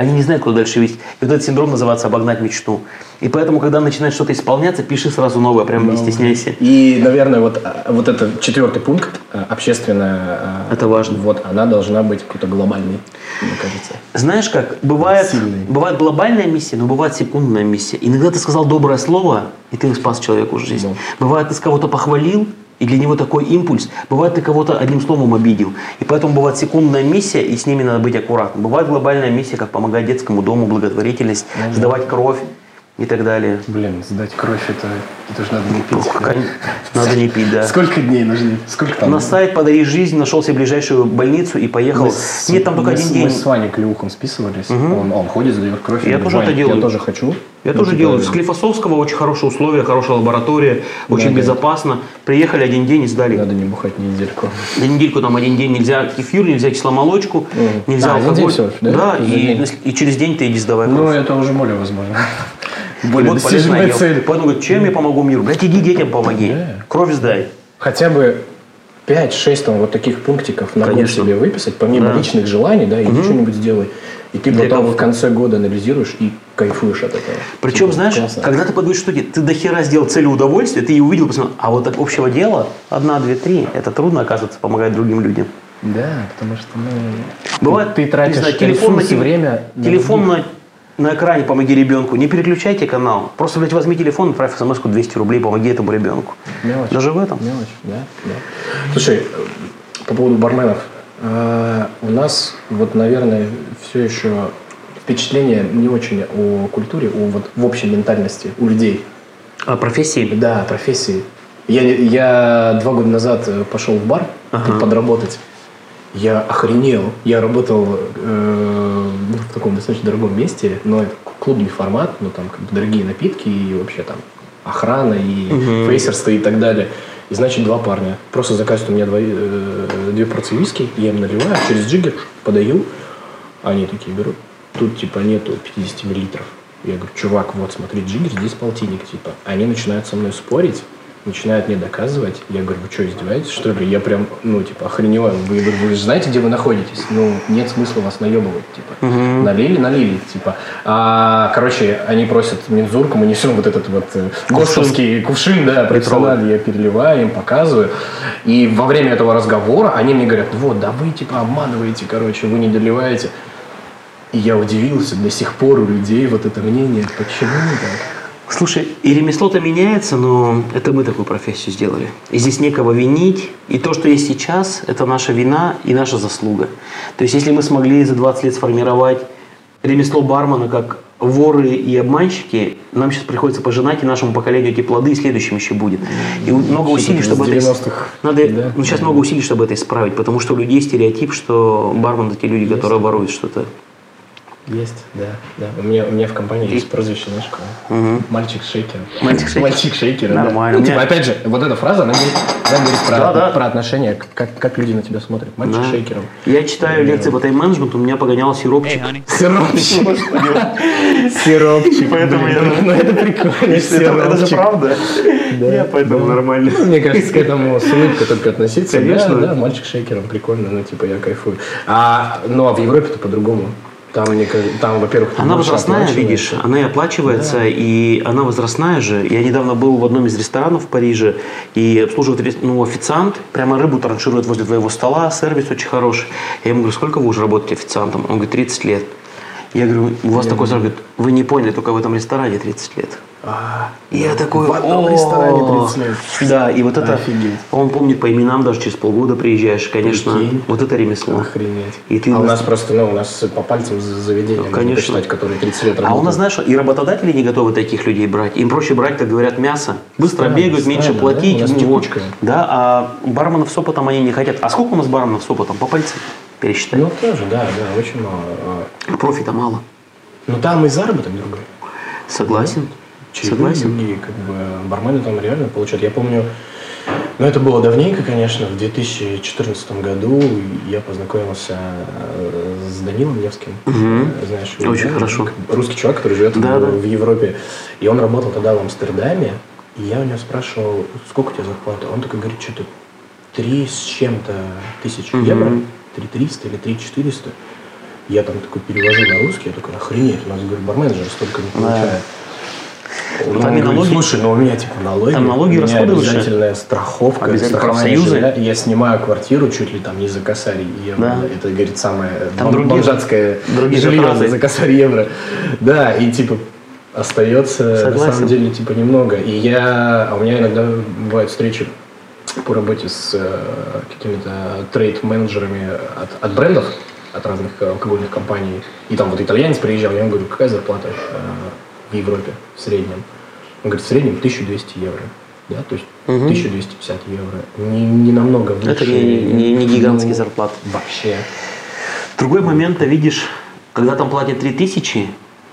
Они не знают, куда дальше вести. И вот этот синдром называется обогнать мечту. И поэтому, когда начинает что-то исполняться, пиши сразу новое, прям не стесняйся. И, наверное, вот, а, вот этот четвертый пункт, а, общественная... а, Это важно. Вот, она должна быть какой-то глобальной, мне кажется. Знаешь как, бывает, Сильный. бывает глобальная миссия, но бывает секундная миссия. Иногда ты сказал доброе слово, и ты спас человеку жизнь. Да. Бывает, ты с кого-то похвалил, и для него такой импульс. Бывает, ты кого-то одним словом обидел. И поэтому бывает секундная миссия, и с ними надо быть аккуратным. Бывает глобальная миссия, как помогать детскому дому, благотворительность, сдавать кровь и так далее. Блин, сдать кровь это, это же надо не пить. Ох, кон- Надо не пить, да. Сколько дней нужны? Сколько там? На сайт «Подари жизнь» нашел себе ближайшую больницу и поехал. Мы с- Нет, там только мы один с- день. Мы с Ваней Клюхом списывались. Он, он ходит, сдает кровь. Я тоже это «Вань, делаю. Я тоже хочу. Я Ну, тоже типа, делаю. С Клифосовского очень хорошие условия, хорошая лаборатория, очень да. безопасно. Приехали один день и сдали. Надо не бухать недельку. На недельку там один день нельзя кефир, нельзя кисломолочку, нельзя А, алкоголь. день лишь, да? да, и, день. и через день ты иди сдавай Ну, это уже более возможно. И Более вот дело. цель. Поэтому говорит, чем я помогу миру? Блядь, иди детям помоги. Да. Кровь сдай. Хотя бы 5-6 там вот таких пунктиков на год себе выписать, помимо Да. личных желаний, да, иди что-нибудь сделай. И ты Для потом в конце года анализируешь и кайфуешь от этого. Причем, Типа, знаешь, классно. когда ты подводишь штуки, ты до хера сделал целью удовольствия, ты ее увидел, посмотрел, а вот так общего дела, одна, две, три, это трудно, оказывается, помогать другим людям. Да, потому что, ну... Бывает, ты, ты тратишь не знаю, телефон на ресурсы, время... на Телефон других. на, на экране помоги ребенку. Не переключайте канал. Просто, блядь, возьми телефон, отправь смс 200 рублей, помоги этому ребенку. Мелочь. Даже в этом. Мелочь, да, да. Слушай, э, по поводу барменов. э, У нас, вот, наверное, все еще впечатление не очень о культуре, о вот в общей ментальности у людей. А профессии? Да, профессии. Я, я два года назад э, пошел в бар Ага. подработать. Я охренел. Я работал э, ну, в таком достаточно дорогом месте, но это клубный формат, ну там как бы дорогие напитки и вообще там охрана и Мгм. фейсерство и так далее. И значит два парня. Просто заказывают у меня два, э, две порции виски, я им наливаю, через джиггер подаю. Они такие берут. Тут типа нету 50 миллилитров. Я говорю, чувак, вот смотри, джиггер, здесь полтинник. Типа. Они начинают со мной спорить, начинают мне доказывать. Я говорю, вы что, издеваетесь, что ли? Я прям, ну, типа, охренел. Вы, вы же знаете, где вы находитесь? Ну, нет смысла вас наебывать, типа. Налили, налили, типа. А, короче, они просят мензурку, мы несем вот этот вот э, ГОСТовский кувшин, да, профессиональный, я переливаю, им показываю. И во время этого разговора они мне говорят, вот, да вы, типа, обманываете, короче, вы не доливаете. И я удивился, до сих пор у людей вот это мнение, почему так? Слушай, и ремесло-то меняется, но это мы такую профессию сделали. И здесь некого винить. И то, что есть сейчас, это наша вина и наша заслуга. То есть, если мы смогли за 20 лет сформировать ремесло бармена как воры и обманщики, нам сейчас приходится пожинать и нашему поколению эти плоды, и следующим еще будет. И много усилий, чтобы это... 90-х, Надо, да? ну, сейчас много усилий, чтобы это исправить, потому что у людей стереотип, что бармен это те люди, которые воруют что-то. Есть, да, да. У меня, у меня в компании есть прозвище, знаешь, какое? Мальчик шейкер. Мальчик шейкер. Мальчик шейкер. да. Нормально. Ну, У типа, опять же, вот эта фраза, она говорит, она говорит про, Да, да. про отношения, как, как люди на тебя смотрят. Мальчик Да. шейкером. Я читаю лекции по тайм-менеджменту, у меня погонял сиропчик. Сиропчик. Сиропчик. Поэтому я- Ну, это прикольно. Сиропчик. правда. Я поэтому нормально. Ну, Мне кажется, к этому с улыбкой только относиться. Конечно. Да, да, мальчик шейкером, прикольно, ну, типа, я кайфую. А, ну, а в Европе-то по-другому. Там, они, там во-первых, Она возрастная, видишь, она и оплачивается, и она возрастная же. Я недавно был в одном из ресторанов в Париже, и обслуживает ну, официант, прямо рыбу транширует возле твоего стола, сервис очень хороший. Я ему говорю, сколько вы уже работаете официантом? Он говорит, 30 лет. Я говорю, у вас такой срок, говорит, вы не поняли, только в этом ресторане 30 лет. А, И я такой, В одном ресторане 30 лет. Да, и вот это, Офигеть. он помнит по именам, даже через полгода приезжаешь, конечно, Прикинь. вот это ремесло. Охренеть. И ты а у нас- просто, ну, у нас по пальцам за- заведения можно Конечно. посчитать, которые 30 лет А работают. у нас, знаешь, и работодатели не готовы таких людей брать. Им проще брать, как говорят, мясо. Быстро Странно, бегают, меньше странно, платить. да? У нас ну, текучка. Да, а барменов с опытом они не хотят. А сколько у нас барменов с опытом? По пальцам пересчитай. Ну, тоже, да, да, очень мало. А, Профита мало. Но там и заработок другой. Согласен. Чаевые Согласен. другие, как бы, бармены там реально получают. Я помню, ну, это было давненько, конечно, в 2014 году я познакомился э, с Данилом Невским. Э, Знаешь, Очень да? хорошо. Русский чувак, который живет Да, в, да. в Европе. И он работал тогда в Амстердаме. И я у него спрашивал, сколько у тебя зарплата? Он такой говорит, что-то три с чем-то тысяч Мгм. евро. Три триста или три четыреста. Я там такой перевожу на русский, я такой, охренеть, у нас, говорю, бармен же столько не получает. Ну, Он там и налоги- слушай, ну у меня типа налоги, Там налоги, у меня обязательная страховка, Обязательно профсоюзы. жилья. Я снимаю квартиру чуть ли там не за косарь евро. Да. Это, говорит, самое Там бом- другие- бомжатское другие жилье затраты. за косарь евро. Да, и типа остается на Согласен. самом деле типа немного. И я, а у меня иногда бывают встречи по работе с э, какими-то трейд-менеджерами от, от брендов, от разных э, алкогольных компаний. И там вот итальянец приезжал, я ему говорю, какая зарплата э, в Европе в среднем? Он говорит, в среднем 1200 евро. Да, то есть Мгм. 1250 евро. Не, не намного выше. Это не, не, не гигантские Ну, зарплаты. Вообще. Другой момент, ты видишь, когда там платят 3000,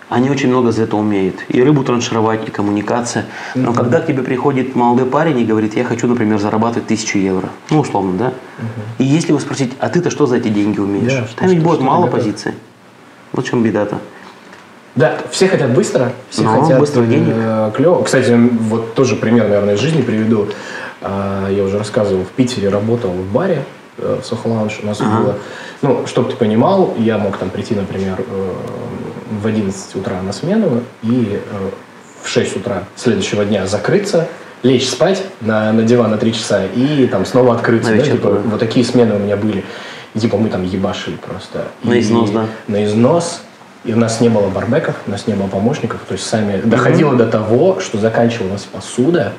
они очень много за это умеют. И рыбу траншировать, и коммуникация. Но когда к тебе приходит молодой парень и говорит, я хочу, например, зарабатывать 1000 евро, ну, условно, да? И если его спросить, а ты-то что за эти деньги умеешь? Что- там ведь будет мало позиций. Вот в чем беда-то. Да, все хотят быстро, все Ну, хотят денег. э, клево. Кстати, вот тоже пример, наверное, из жизни приведу. А, Я уже рассказывал, в Питере работал в баре, э, в Сохо Лаунж. У нас Ага. было, ну, чтобы ты понимал, я мог там прийти, например, э, в 11 утра на смену и э, в 6 утра следующего дня закрыться, лечь спать на, на диван на 3 часа и там снова открыться. Да, типа, да. вот такие смены у меня были. И типа мы там ебашили просто. На И- износ, да. на износ. И у нас не было барбеков, у нас не было помощников. То есть сами доходило до того, что заканчивалась посуда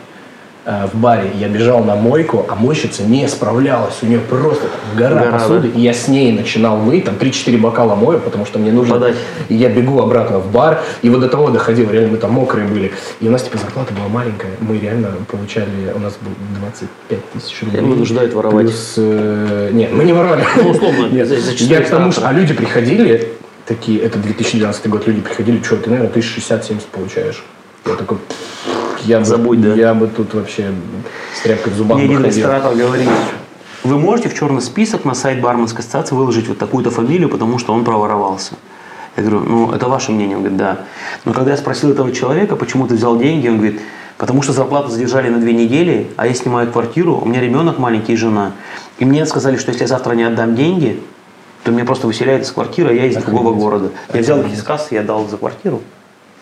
в баре. Я бежал на мойку, а мойщица не справлялась. У нее просто там гора, Гора, посуды. И я с ней начинал мыть, там 3-4 бокала мою, потому что мне нужно... Подать. И я бегу обратно в бар. И вот до того доходило, реально мы там мокрые были. И у нас типа зарплата была маленькая. Мы реально получали, у нас был 25 тысяч рублей. вынуждают воровать. Плюс, э, нет, мы не воровали. Ну, условно, Нет, я к тому, что, а люди приходили, такие, это 2012 год, люди приходили, что, ты, наверное, 1060-70 получаешь. Я такой, я бы, Забудь, да. я бы тут вообще с тряпкой в зубах Мне бы один ресторатор говорит, вы можете в черный список на сайт барменской ассоциации выложить вот такую-то фамилию, потому что он проворовался. Я говорю, ну, это ваше мнение. Он говорит, да. Но когда я спросил этого человека, почему ты взял деньги, он говорит, потому что зарплату задержали на две недели, а я снимаю квартиру, у меня ребенок маленький и жена. И мне сказали, что если я завтра не отдам деньги, то меня просто выселяют из квартиры, а я из другого города. Я взял их из кассы и отдал за квартиру.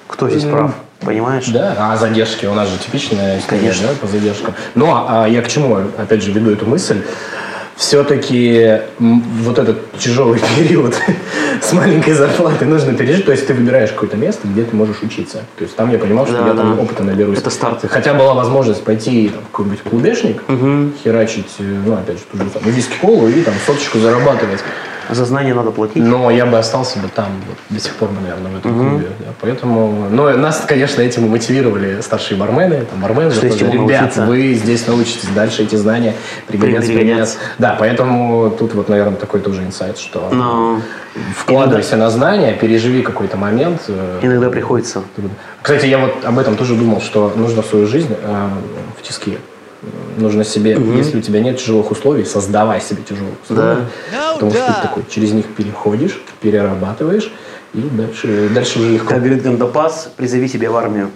Кто здесь прав? Понимаешь? Да, а задержки у нас же типичная история, Конечно. да, по задержкам. Ну, а, а я к чему, опять же, веду эту мысль? Все-таки вот этот тяжелый период с маленькой зарплатой нужно пережить. То есть ты выбираешь какое-то место, где ты можешь учиться. То есть там я понимал, что Да, я там да. опыта наберусь. Это старт. Хотя была возможность пойти там, в какой-нибудь клубешник, херачить, э, ну, опять же, ту же самую виски-колу и там соточку зарабатывать. За знания надо платить. Но я бы остался бы там вот, до сих пор, наверное, в этом клубе. да. Поэтому, но нас, конечно, этим и мотивировали старшие бармены, там, бармены. Что есть Ребят, научиться». вы здесь научитесь дальше эти знания пригодятся. Пригодятся. пригодятся». Да, поэтому тут вот, наверное, такой тоже инсайт, что Но вкладывайся на знания, переживи какой-то момент. э, иногда приходится. Кстати, я вот об этом тоже думал, что нужно в свою жизнь э, в тиске. Нужно себе, если у тебя нет тяжелых условий, создавай себе тяжелые условия. Потому что ты такой через них переходишь, перерабатываешь, и дальше, дальше уже легко. Как говорит Гандапас, призови себя в армию.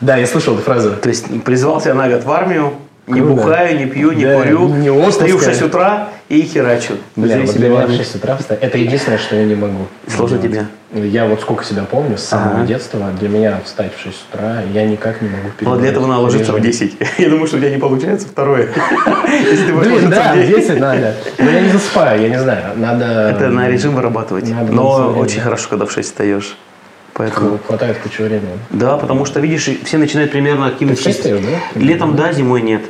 Да, я слышал эту фразу. То есть призвал себя на год в армию, не Круто. бухаю, не пью, не Да, курю, не отпуска. встаю в 6 утра и херачу. Бля, вот для меня в армию. 6 утра встать. Это единственное, что я не могу. Сложно тебе? Я вот сколько себя помню, с самого Ага. детства, для меня встать в 6 утра, я никак не могу Но для этого надо ложиться в режим. 10. Я думаю, что у тебя не получается второе. Если ты Блин, да, в в 10. 10 надо. Но я не засыпаю, я не знаю. Надо... Это на режим вырабатывать. Но очень хорошо, когда в 6 встаешь. Поэтому... Хватает кучу времени. Да, потому что, видишь, все начинают примерно Ты в. 6 встаешь, да? Летом да, зимой нет.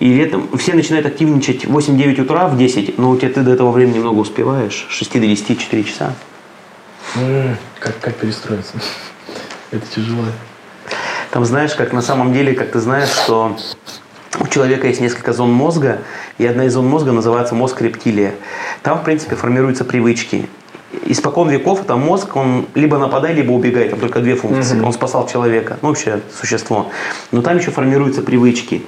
И летом все начинают активничать в 8-9 утра, в 10, но у тебя ты до этого времени много успеваешь. С 6 до 10, 4 часа. М, Как, как перестроиться? Это тяжело. Там знаешь, как на самом деле, как ты знаешь, что у человека есть несколько зон мозга, и одна из зон мозга называется мозг рептилия. Там, в принципе, формируются привычки. Испокон веков это мозг, он либо нападай, либо убегай, там только две функции. Он спасал человека, ну вообще существо. Но там еще формируются привычки.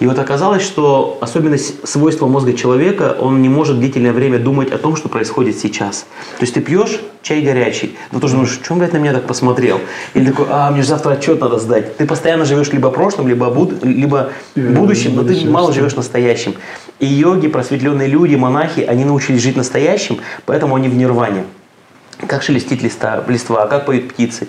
И вот оказалось, что особенность свойства мозга человека, он не может длительное время думать о том, что происходит сейчас. То есть ты пьешь чай горячий, но тоже думаешь, что он, блядь, на меня так посмотрел? Или такой, а, мне же завтра отчет надо сдать. Ты постоянно живешь либо прошлым, либо, буд- либо будущим, но ты мало живешь настоящим. И йоги, просветленные люди, монахи, они научились жить настоящим, поэтому они в нирване. Как шелестит листа, листва, как поют птицы.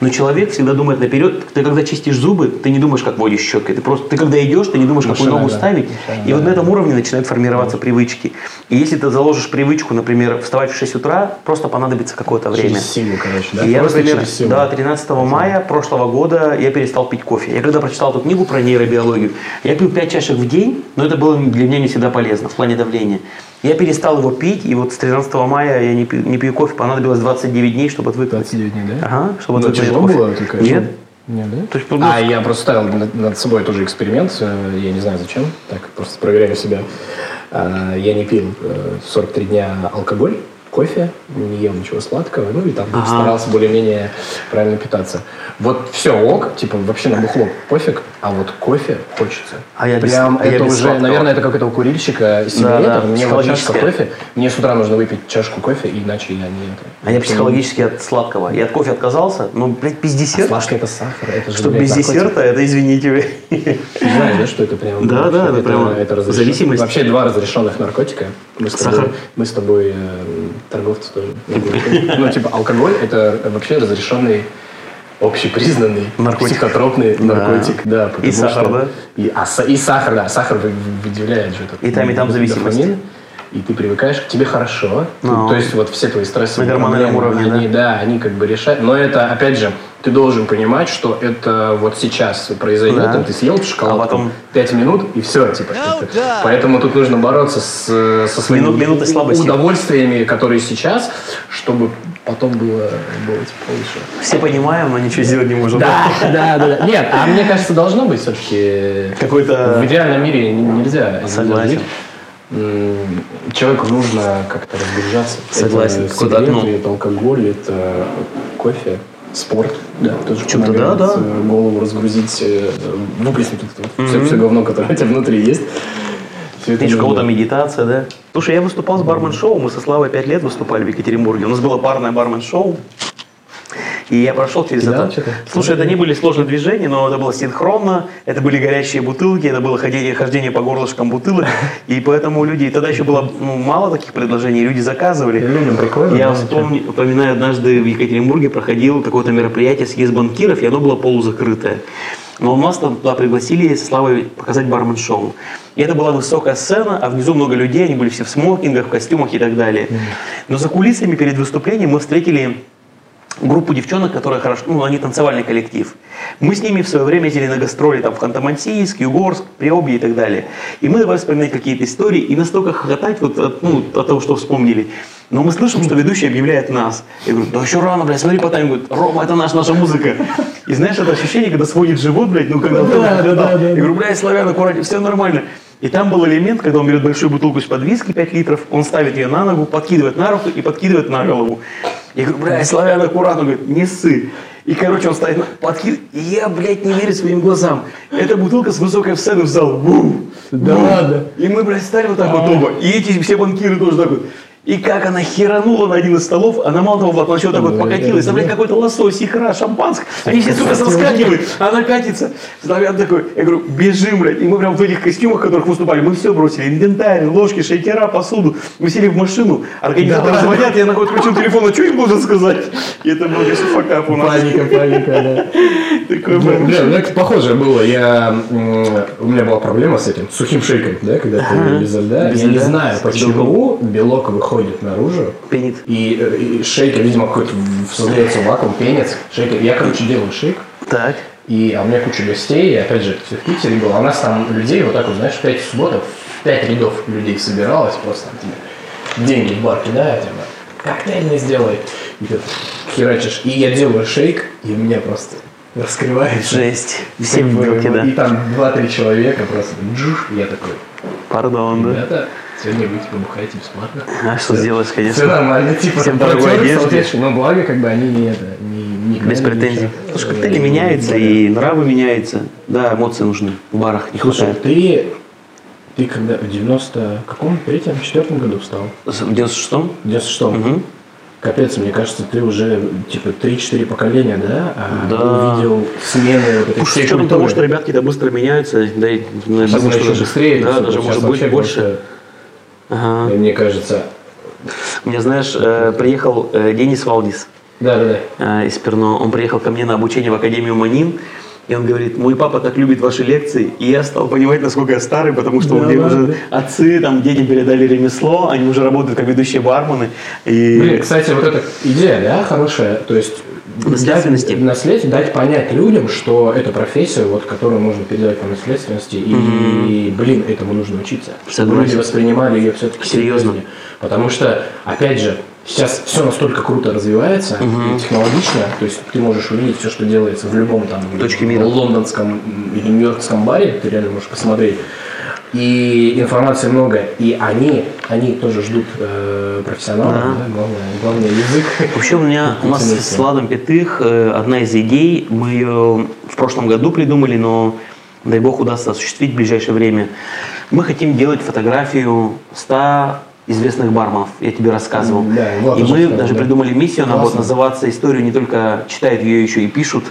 Но человек всегда думает наперед. Ты когда чистишь зубы, ты не думаешь, как водишь щеткой. Ты просто, ты когда идешь, ты не думаешь, какую ногу ставить. И вот на этом уровне начинают формироваться привычки. И если ты заложишь привычку, например, вставать в 6 утра, просто понадобится какое-то время. Через силу, короче, да? И я, например, да, 13 мая прошлого года я перестал пить кофе. Я когда прочитал эту книгу про нейробиологию, я пил 5 чашек в день, но это было для меня не всегда полезно в плане давления. Я перестал его пить, и вот с 13 мая я не пью, не пью кофе, понадобилось 29 дней, чтобы отвыкнуть. 29 дней, да? Ага, чтобы Ну, отвыкнуть от кофе. было? Конечно, Нет. Нет, да? То есть, ну, А я просто ставил над, собой тоже эксперимент, э, я не знаю зачем, так просто проверяю себя. А, Я не пил э, 43 дня алкоголь, кофе, не ел ничего сладкого, ну и там Ага. старался более-менее правильно питаться. Вот все ок, типа вообще на бухло пофиг, а вот кофе хочется. А я без- Прям а я это без уже, сладкого. наверное, это как это у курильщика сигарета, да, мне вот чашка кофе, мне с утра нужно выпить чашку кофе, иначе я не это. А я психологически от сладкого. Я от кофе отказался, но, блядь, без А десерта. Сладкий это сахар, это же, Что блядь, без наркотик. десерта, это извините знаешь, да, что это прям... Да, да, это разрешено. зависимость. Вообще два разрешенных наркотика. Мы с тобой, Торговцы тоже. Ну, типа, алкоголь – это вообще разрешенный общепризнанный Наркотик. психотропный Да. наркотик, да. И сахар, что- да? И, а, и сахар, да, сахар вы- выделяет же этот И там, и там зависимость. дофамин, и ты привыкаешь, к тебе хорошо. Ну. то есть вот все твои стрессовые На гормональном уровне, они, да, они как бы решают. Но это, опять же, ты должен понимать, что это вот сейчас произойдет, Да. там ты съел шоколадку, А потом- 5 минут и все, типа. это- Поэтому тут нужно бороться с, со своими Минут- минуты слабости. удовольствиями, которые сейчас, чтобы потом было, было типа, лучше. Все понимаем, но ничего сделать не можем. Да, да, да, да. Нет, а мне кажется, должно быть все-таки... Какой-то... В идеальном мире нельзя Согласен. Человеку нужно как-то разгружаться. Согласен. Это Куда, сигареты, ну. это алкоголь, это кофе, спорт. Да, тоже помогает, да, да. э, голову разгрузить, выплеснуть вот все, все говно, которое у тебя внутри есть. Видишь, кого-то медитация, да? Слушай, я выступал с бармен-шоу, мы со Славой пять лет выступали в Екатеринбурге. У нас было парное бармен-шоу. И я прошел через это. Слушай, это не были сложные движения, но это было синхронно, это были горящие бутылки, это было ходение, хождение по горлышкам бутылок. И поэтому люди, тогда еще было ну, мало таких предложений, люди заказывали. Людям прикольно, Я да, вспомни- вспоминаю, однажды в Екатеринбурге проходил какое-то мероприятие съезд банкиров, и оно было полузакрытое. Но нас там туда пригласили Славой показать бармен-шоу. И это была высокая сцена, а внизу много людей, они были все в смокингах, в костюмах и так далее. Но за кулисами перед выступлением мы встретили группу девчонок, которые хорошо, ну, они танцевальный коллектив. Мы с ними в свое время ездили на гастроли там, в Ханты-Мансийск, Югорск, Приобье и так далее. И мы давай вспоминать какие-то истории и настолько хохотать вот от, ну, от того, что вспомнили. Но мы слышим, что ведущий объявляет нас. Я говорю, да еще рано, блядь, смотри по тайму. Говорит, Рома, это наш, наша музыка. И знаешь, это ощущение, когда сводит живот, блядь, ну когда... Да, да, да, да. Я говорю, блядь, славян, аккуратнее, все нормально. И там был элемент, когда он берет большую бутылку из-под виски, 5 литров, он ставит ее на ногу, подкидывает на руку и подкидывает на голову. Я говорю, блядь, славян, аккуратно. Он говорит, не ссы. И, короче, он ставит, на- подкидывает. И я, блядь, не верю своим глазам. Эта бутылка с высокой сцены в зал. Бум! Да ладно? И мы, блядь, стали вот так вот оба. И эти все банкиры тоже так вот. И как она херанула на один из столов, она мало того, вот так вот покатилась, там, блядь, какой-то лосось, икра, шампанское. Они все, сука, соскакивают, а она катится. Славян такой, я говорю, бежим, блядь. И мы прям в этих костюмах, в которых выступали, мы все бросили. Инвентарь, ложки, шейкера, посуду. Мы сели в машину, организаторы Да. звонят, я находит ключом телефона, что им должен сказать? И это был конечно, факап у нас. Паника, паника, да. Такой, Бля, был. бля, у меня как похоже было. Я, у меня была проблема с этим, сухим шейком, да, когда ты без льда. Я не знаю, почему белок выходит наружу, Пенит. и, э, и шейкер, видимо, какой-то в- создается вакуум, пенец. Шейкер. Я, короче, делаю шейк, Так. и, а у меня куча гостей, и опять же, в Питере было. А у нас там людей вот так вот, знаешь, в 5 субботов, в 5 рядов людей собиралось, просто там тебе деньги в бар кидают, типа, коктейльный сделай. И ты херачишь. И я делаю шейк, и у меня просто раскрывается. Жесть. Все бы, белки, да. И там 2-3 человека просто джуш, и я такой, Пардон, да. Сегодня вы типа бухаете бесплатно. А что сделаешь, Все конечно. нормально, типа Всем дорогой одежды. но благо как бы они не это, не, не Без претензий. ничего. Слушай, коктейли Э, меняются, да. и нравы меняются. Да, эмоции нужны. В барах не Слушай, хватает. ты, ты когда в 90 каком, третьем, четвертом году встал? В 96-м? В 96 Мгм. Капец, мне кажется, ты уже типа 3-4 поколения, да? А Да. Увидел смены вот этой Уж с учетом того, что ребятки-то быстро меняются, да, и, ну, Сейчас думаю, еще что даже быстрее, Да, даже может быть больше. просто, Ага. Мне кажется, меня, знаешь, э, приехал э, Денис Валдис Да, да, да. э, из Перно. Он приехал ко мне на обучение в Академию Манин. И он говорит, мой папа так любит ваши лекции, и я стал понимать, насколько я старый, потому что Да мне ладно? уже отцы, там, детям передали ремесло, они уже работают как ведущие бармены. И Блин, кстати, вот эта идея, да, хорошая, то есть Наследственности. дать, наследие, дать понять людям, что это профессия, вот, которую можно передать по наследственности, и, блин, этому нужно учиться. Чтобы Согласен. люди воспринимали ее все-таки Серьезно. Потому что, опять же, сейчас все настолько круто развивается, и технологично, то есть ты можешь увидеть все, что делается в любом там Точке мира. лондонском или нью-йоркском баре, ты реально можешь посмотреть. И информации много, и они, они тоже ждут э, профессионалов, Да. да, главное, главное язык. Вообще у меня, у нас с Ладом Пятых э, одна из идей, мы ее в прошлом году придумали, но дай бог удастся осуществить в ближайшее время. Мы хотим делать фотографию 100 известных барменов, я тебе рассказывал. Да, Влад и мы сказал, даже да. придумали миссию, она будет называться «Историю не только читают, ее еще и пишут».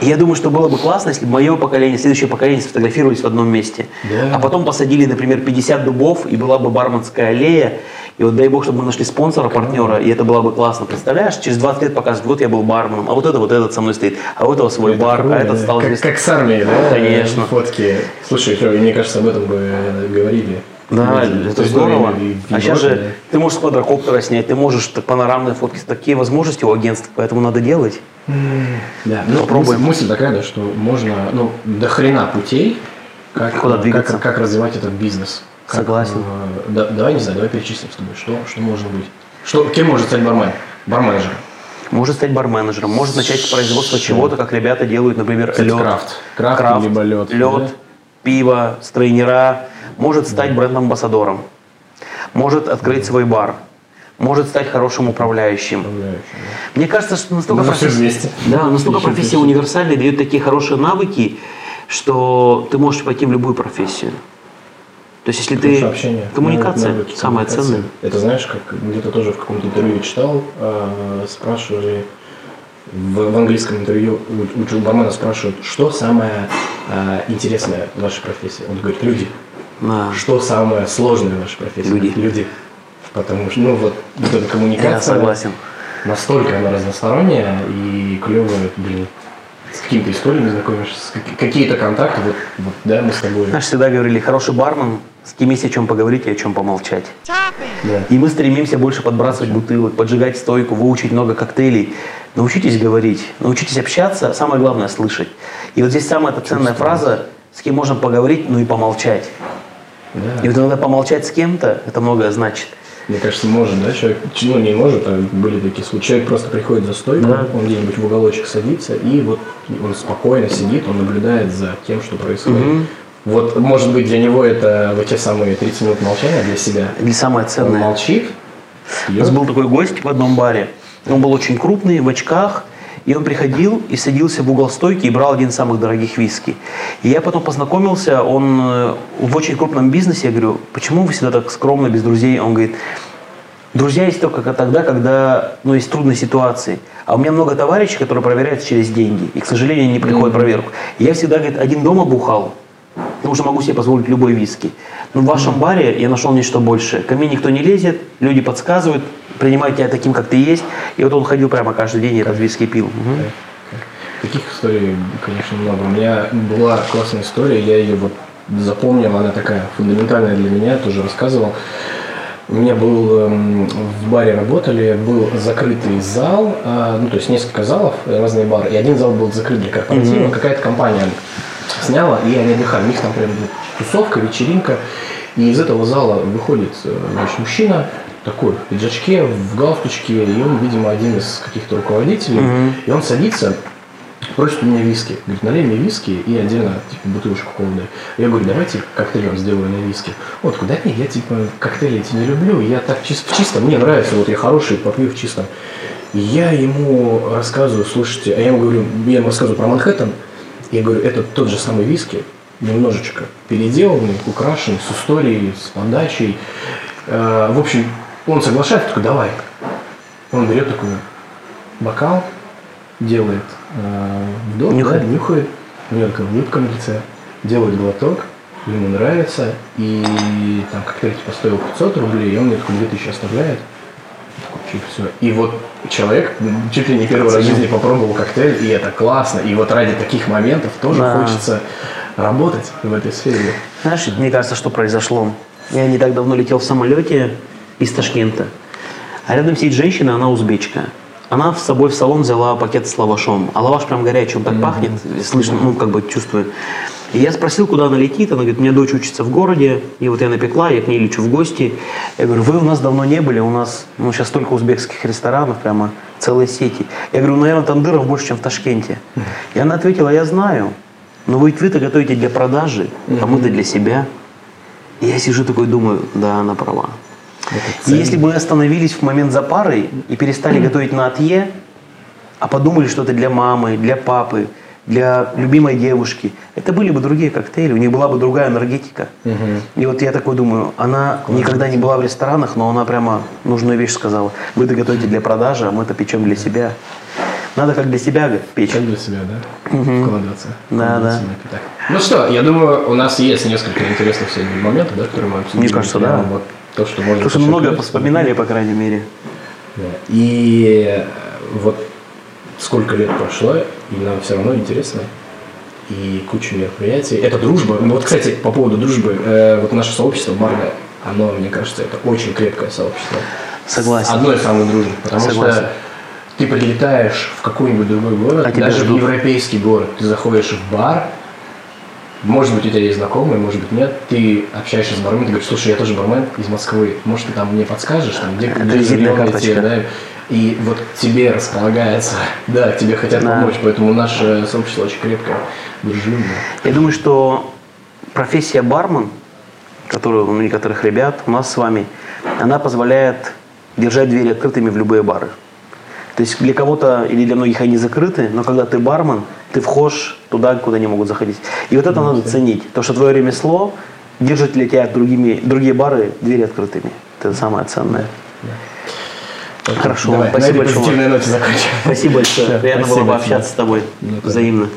И я думаю, что было бы классно, если бы мое поколение, следующее поколение сфотографировались в одном месте. Да. А потом посадили, например, 50 дубов, и была бы барменская аллея. И вот дай бог, чтобы мы нашли спонсора, партнера, и это было бы классно. Представляешь, через 20 лет показывают, вот я был барменом, а вот это вот этот со мной стоит, а у этого свой Это бар, круто, а этот стал как, как с армией, да? Конечно. Фотки. Слушай, Лёва, мне кажется, об этом бы говорили. Да, Люди. это здорово. и А сейчас же ты можешь с квадрокоптера снять, ты можешь панорамные фотки, такие возможности у агентств, поэтому надо делать. Да, ну, Попробуем. Мысль, мысль такая, да, что можно, ну, до хрена путей, как, Куда двигаться. как, как развивать этот бизнес. Как, Согласен. э, да- давай, не знаю, давай перечислим с тобой, что, что может быть. Что, кем может стать бармен? Барменеджер. Может стать барменеджером, может начать производство чего-то, как ребята делают, например, лед. крафт. Крафт либо лед, Лед, да? Пиво, стрейнера. Может стать бренд-амбассадором. Может открыть свой бар. Может стать хорошим управляющим. Мне кажется, что настолько, профессия-. Да, настолько Еще профессия универсальная, дает такие хорошие навыки, что ты можешь пойти в любую профессию. То есть, если Потому ты... общение, Коммуникация навыки, самое коммуникация. ценное. Это знаешь, как где-то тоже в каком-то интервью читал, э, спрашивали, в, в английском интервью у, у бармена спрашивают, что самое э, интересное в вашей профессии? Он говорит, люди. Да. Что самое сложное в вашей профессии? Люди. Люди. Потому что, ну вот, вот эта коммуникация, Я согласен. настолько она разносторонняя и клевая, блин, с какими-то историями знакомишься, какие-то контакты, вот, вот, да, мы с тобой. Знаешь, всегда говорили, хороший бармен, с кем есть о чем поговорить и о чем помолчать. Да. И мы стремимся больше подбрасывать бутылок, поджигать стойку, выучить много коктейлей. Научитесь говорить, научитесь общаться, самое главное слышать. И вот здесь самая ценная фраза, с кем можно поговорить, ну и помолчать. Да. И вот иногда помолчать с кем-то, это многое значит. Мне кажется, может, да, человек, ну не может, а были такие случаи, человек просто приходит за стойку, Да. он где-нибудь в уголочек садится, и вот он спокойно сидит, он наблюдает за тем, что происходит. Вот, может быть, для него это вот те самые 30 минут молчания для себя. Или самое Он ценное. молчит, У нас был такой гость в одном баре. Он был очень крупный, в очках. И он приходил и садился в угол стойки и брал один из самых дорогих виски. И я потом познакомился, он э, в очень крупном бизнесе. Я говорю, почему вы всегда так скромно, без друзей? Он говорит, друзья есть только тогда, когда ну, есть трудные ситуации. А у меня много товарищей, которые проверяются через деньги. И, к сожалению, не приходят проверку. И я всегда, говорит, один дома бухал, потому что могу себе позволить любой виски. Но в вашем баре я нашел нечто большее. Ко мне никто не лезет, люди подсказывают, принимают тебя таким, как ты есть. И вот он ходил прямо каждый день и этот виски пил. Мгм. Таких историй, конечно, много. У меня была классная история, я ее вот запомнил, она такая фундаментальная для меня, тоже рассказывал. У меня был эм, в баре работали, был закрытый зал, а, ну то есть несколько залов, разные бары, и один зал был закрыт для корпоратива, какая-то компания сняла, и они отдыхали. У них там прям тусовка, вечеринка, и из этого зала выходит э, значит, мужчина, такой в пиджачке, в галстучке, и он, видимо, один из каких-то руководителей, и он садится, просит у меня виски. Говорит, налей мне виски и отдельно типа, бутылочку холодной. Я говорю, давайте коктейль вам сделаю на виски. Вот, куда нет, я типа коктейли эти не люблю, я так чис- в чистом, мне нравится, вот я хороший, попью в чистом. Я ему рассказываю, слушайте, а я ему говорю, я ему рассказываю про Манхэттен, я говорю, это тот же самый виски, немножечко переделанный, украшенный, с историей, с подачей. Э, В общем, он соглашается, такой, давай. Он берет такой бокал, делает э, вдох, Нюхает. да, нюхает, у него такая улыбка на лице, делает глоток, ему нравится, и там коктейль типа стоил 500 рублей, и он мне такой 2000 оставляет. Все. И вот человек чуть ли не первый раз в жизни попробовал коктейль, и это классно. И вот ради таких моментов тоже Да. хочется работать в этой сфере. Знаешь, мне кажется, что произошло. Я не так давно летел в самолете из Ташкента, а рядом сидит женщина, она узбечка. Она с собой в салон взяла пакет с лавашом. А лаваш прям горячий, он так пахнет, слышно, ну, как бы чувствую. И я спросил, куда она летит. Она говорит, у меня дочь учится в городе, и вот я напекла, я к ней лечу в гости. Я говорю, вы у нас давно не были, у нас ну, сейчас столько узбекских ресторанов, прямо целые сети. Я говорю, наверное, тандыров больше, чем в Ташкенте. И она ответила, я знаю, но вы вы-то готовите для продажи, а мы-то для себя. И я сижу такой думаю, да, она права. И если бы мы остановились в момент за парой и перестали готовить на отъе, а подумали, что это для мамы, для папы, для любимой девушки, это были бы другие коктейли, у них была бы другая энергетика. И вот я такой думаю, она никогда не была в ресторанах, но она прямо нужную вещь сказала. Вы это готовите для продажи, а мы это печем для себя. Надо как для себя печь. Чем для себя, да? Вкладываться. Да, Вкладываться да. напиток. Ну что, я думаю, у нас есть несколько интересных сегодня моментов, да, которые мы обсудили. Мне кажется, да. Вот то, что можно Потому что много вспоминали, по крайней мере. Да. И э, вот сколько лет прошло, и нам все равно интересно. И куча мероприятий. Это дружба. Ну вот, кстати, по поводу дружбы. э, вот наше сообщество Марга, оно, мне кажется, это очень крепкое сообщество. Согласен. Одно из самых дружных. Потому Согласен. что ты прилетаешь в какой-нибудь другой город, А даже в европейский город, ты заходишь в бар, может быть, у тебя есть знакомые, может быть, нет. Ты общаешься с барменом, ты говоришь, слушай, я тоже бармен из Москвы. Может, ты там мне подскажешь, там, где, где карточка. те, да? И вот тебе располагается, да, тебе хотят Да. помочь, поэтому наше сообщество очень крепкое, дружелюбное. Я думаю, что профессия бармен, которую у некоторых ребят, у нас с вами, она позволяет держать двери открытыми в любые бары. То есть для кого-то или для многих они закрыты, но когда ты бармен, ты вхож туда, куда не могут заходить. И вот это надо ценить. То, что твое ремесло держит для тебя другими, другие бары двери открытыми. Это самое ценное. Хорошо, Давай, спасибо большое. ноте. Спасибо большое. Приятно было пообщаться с тобой. Взаимно.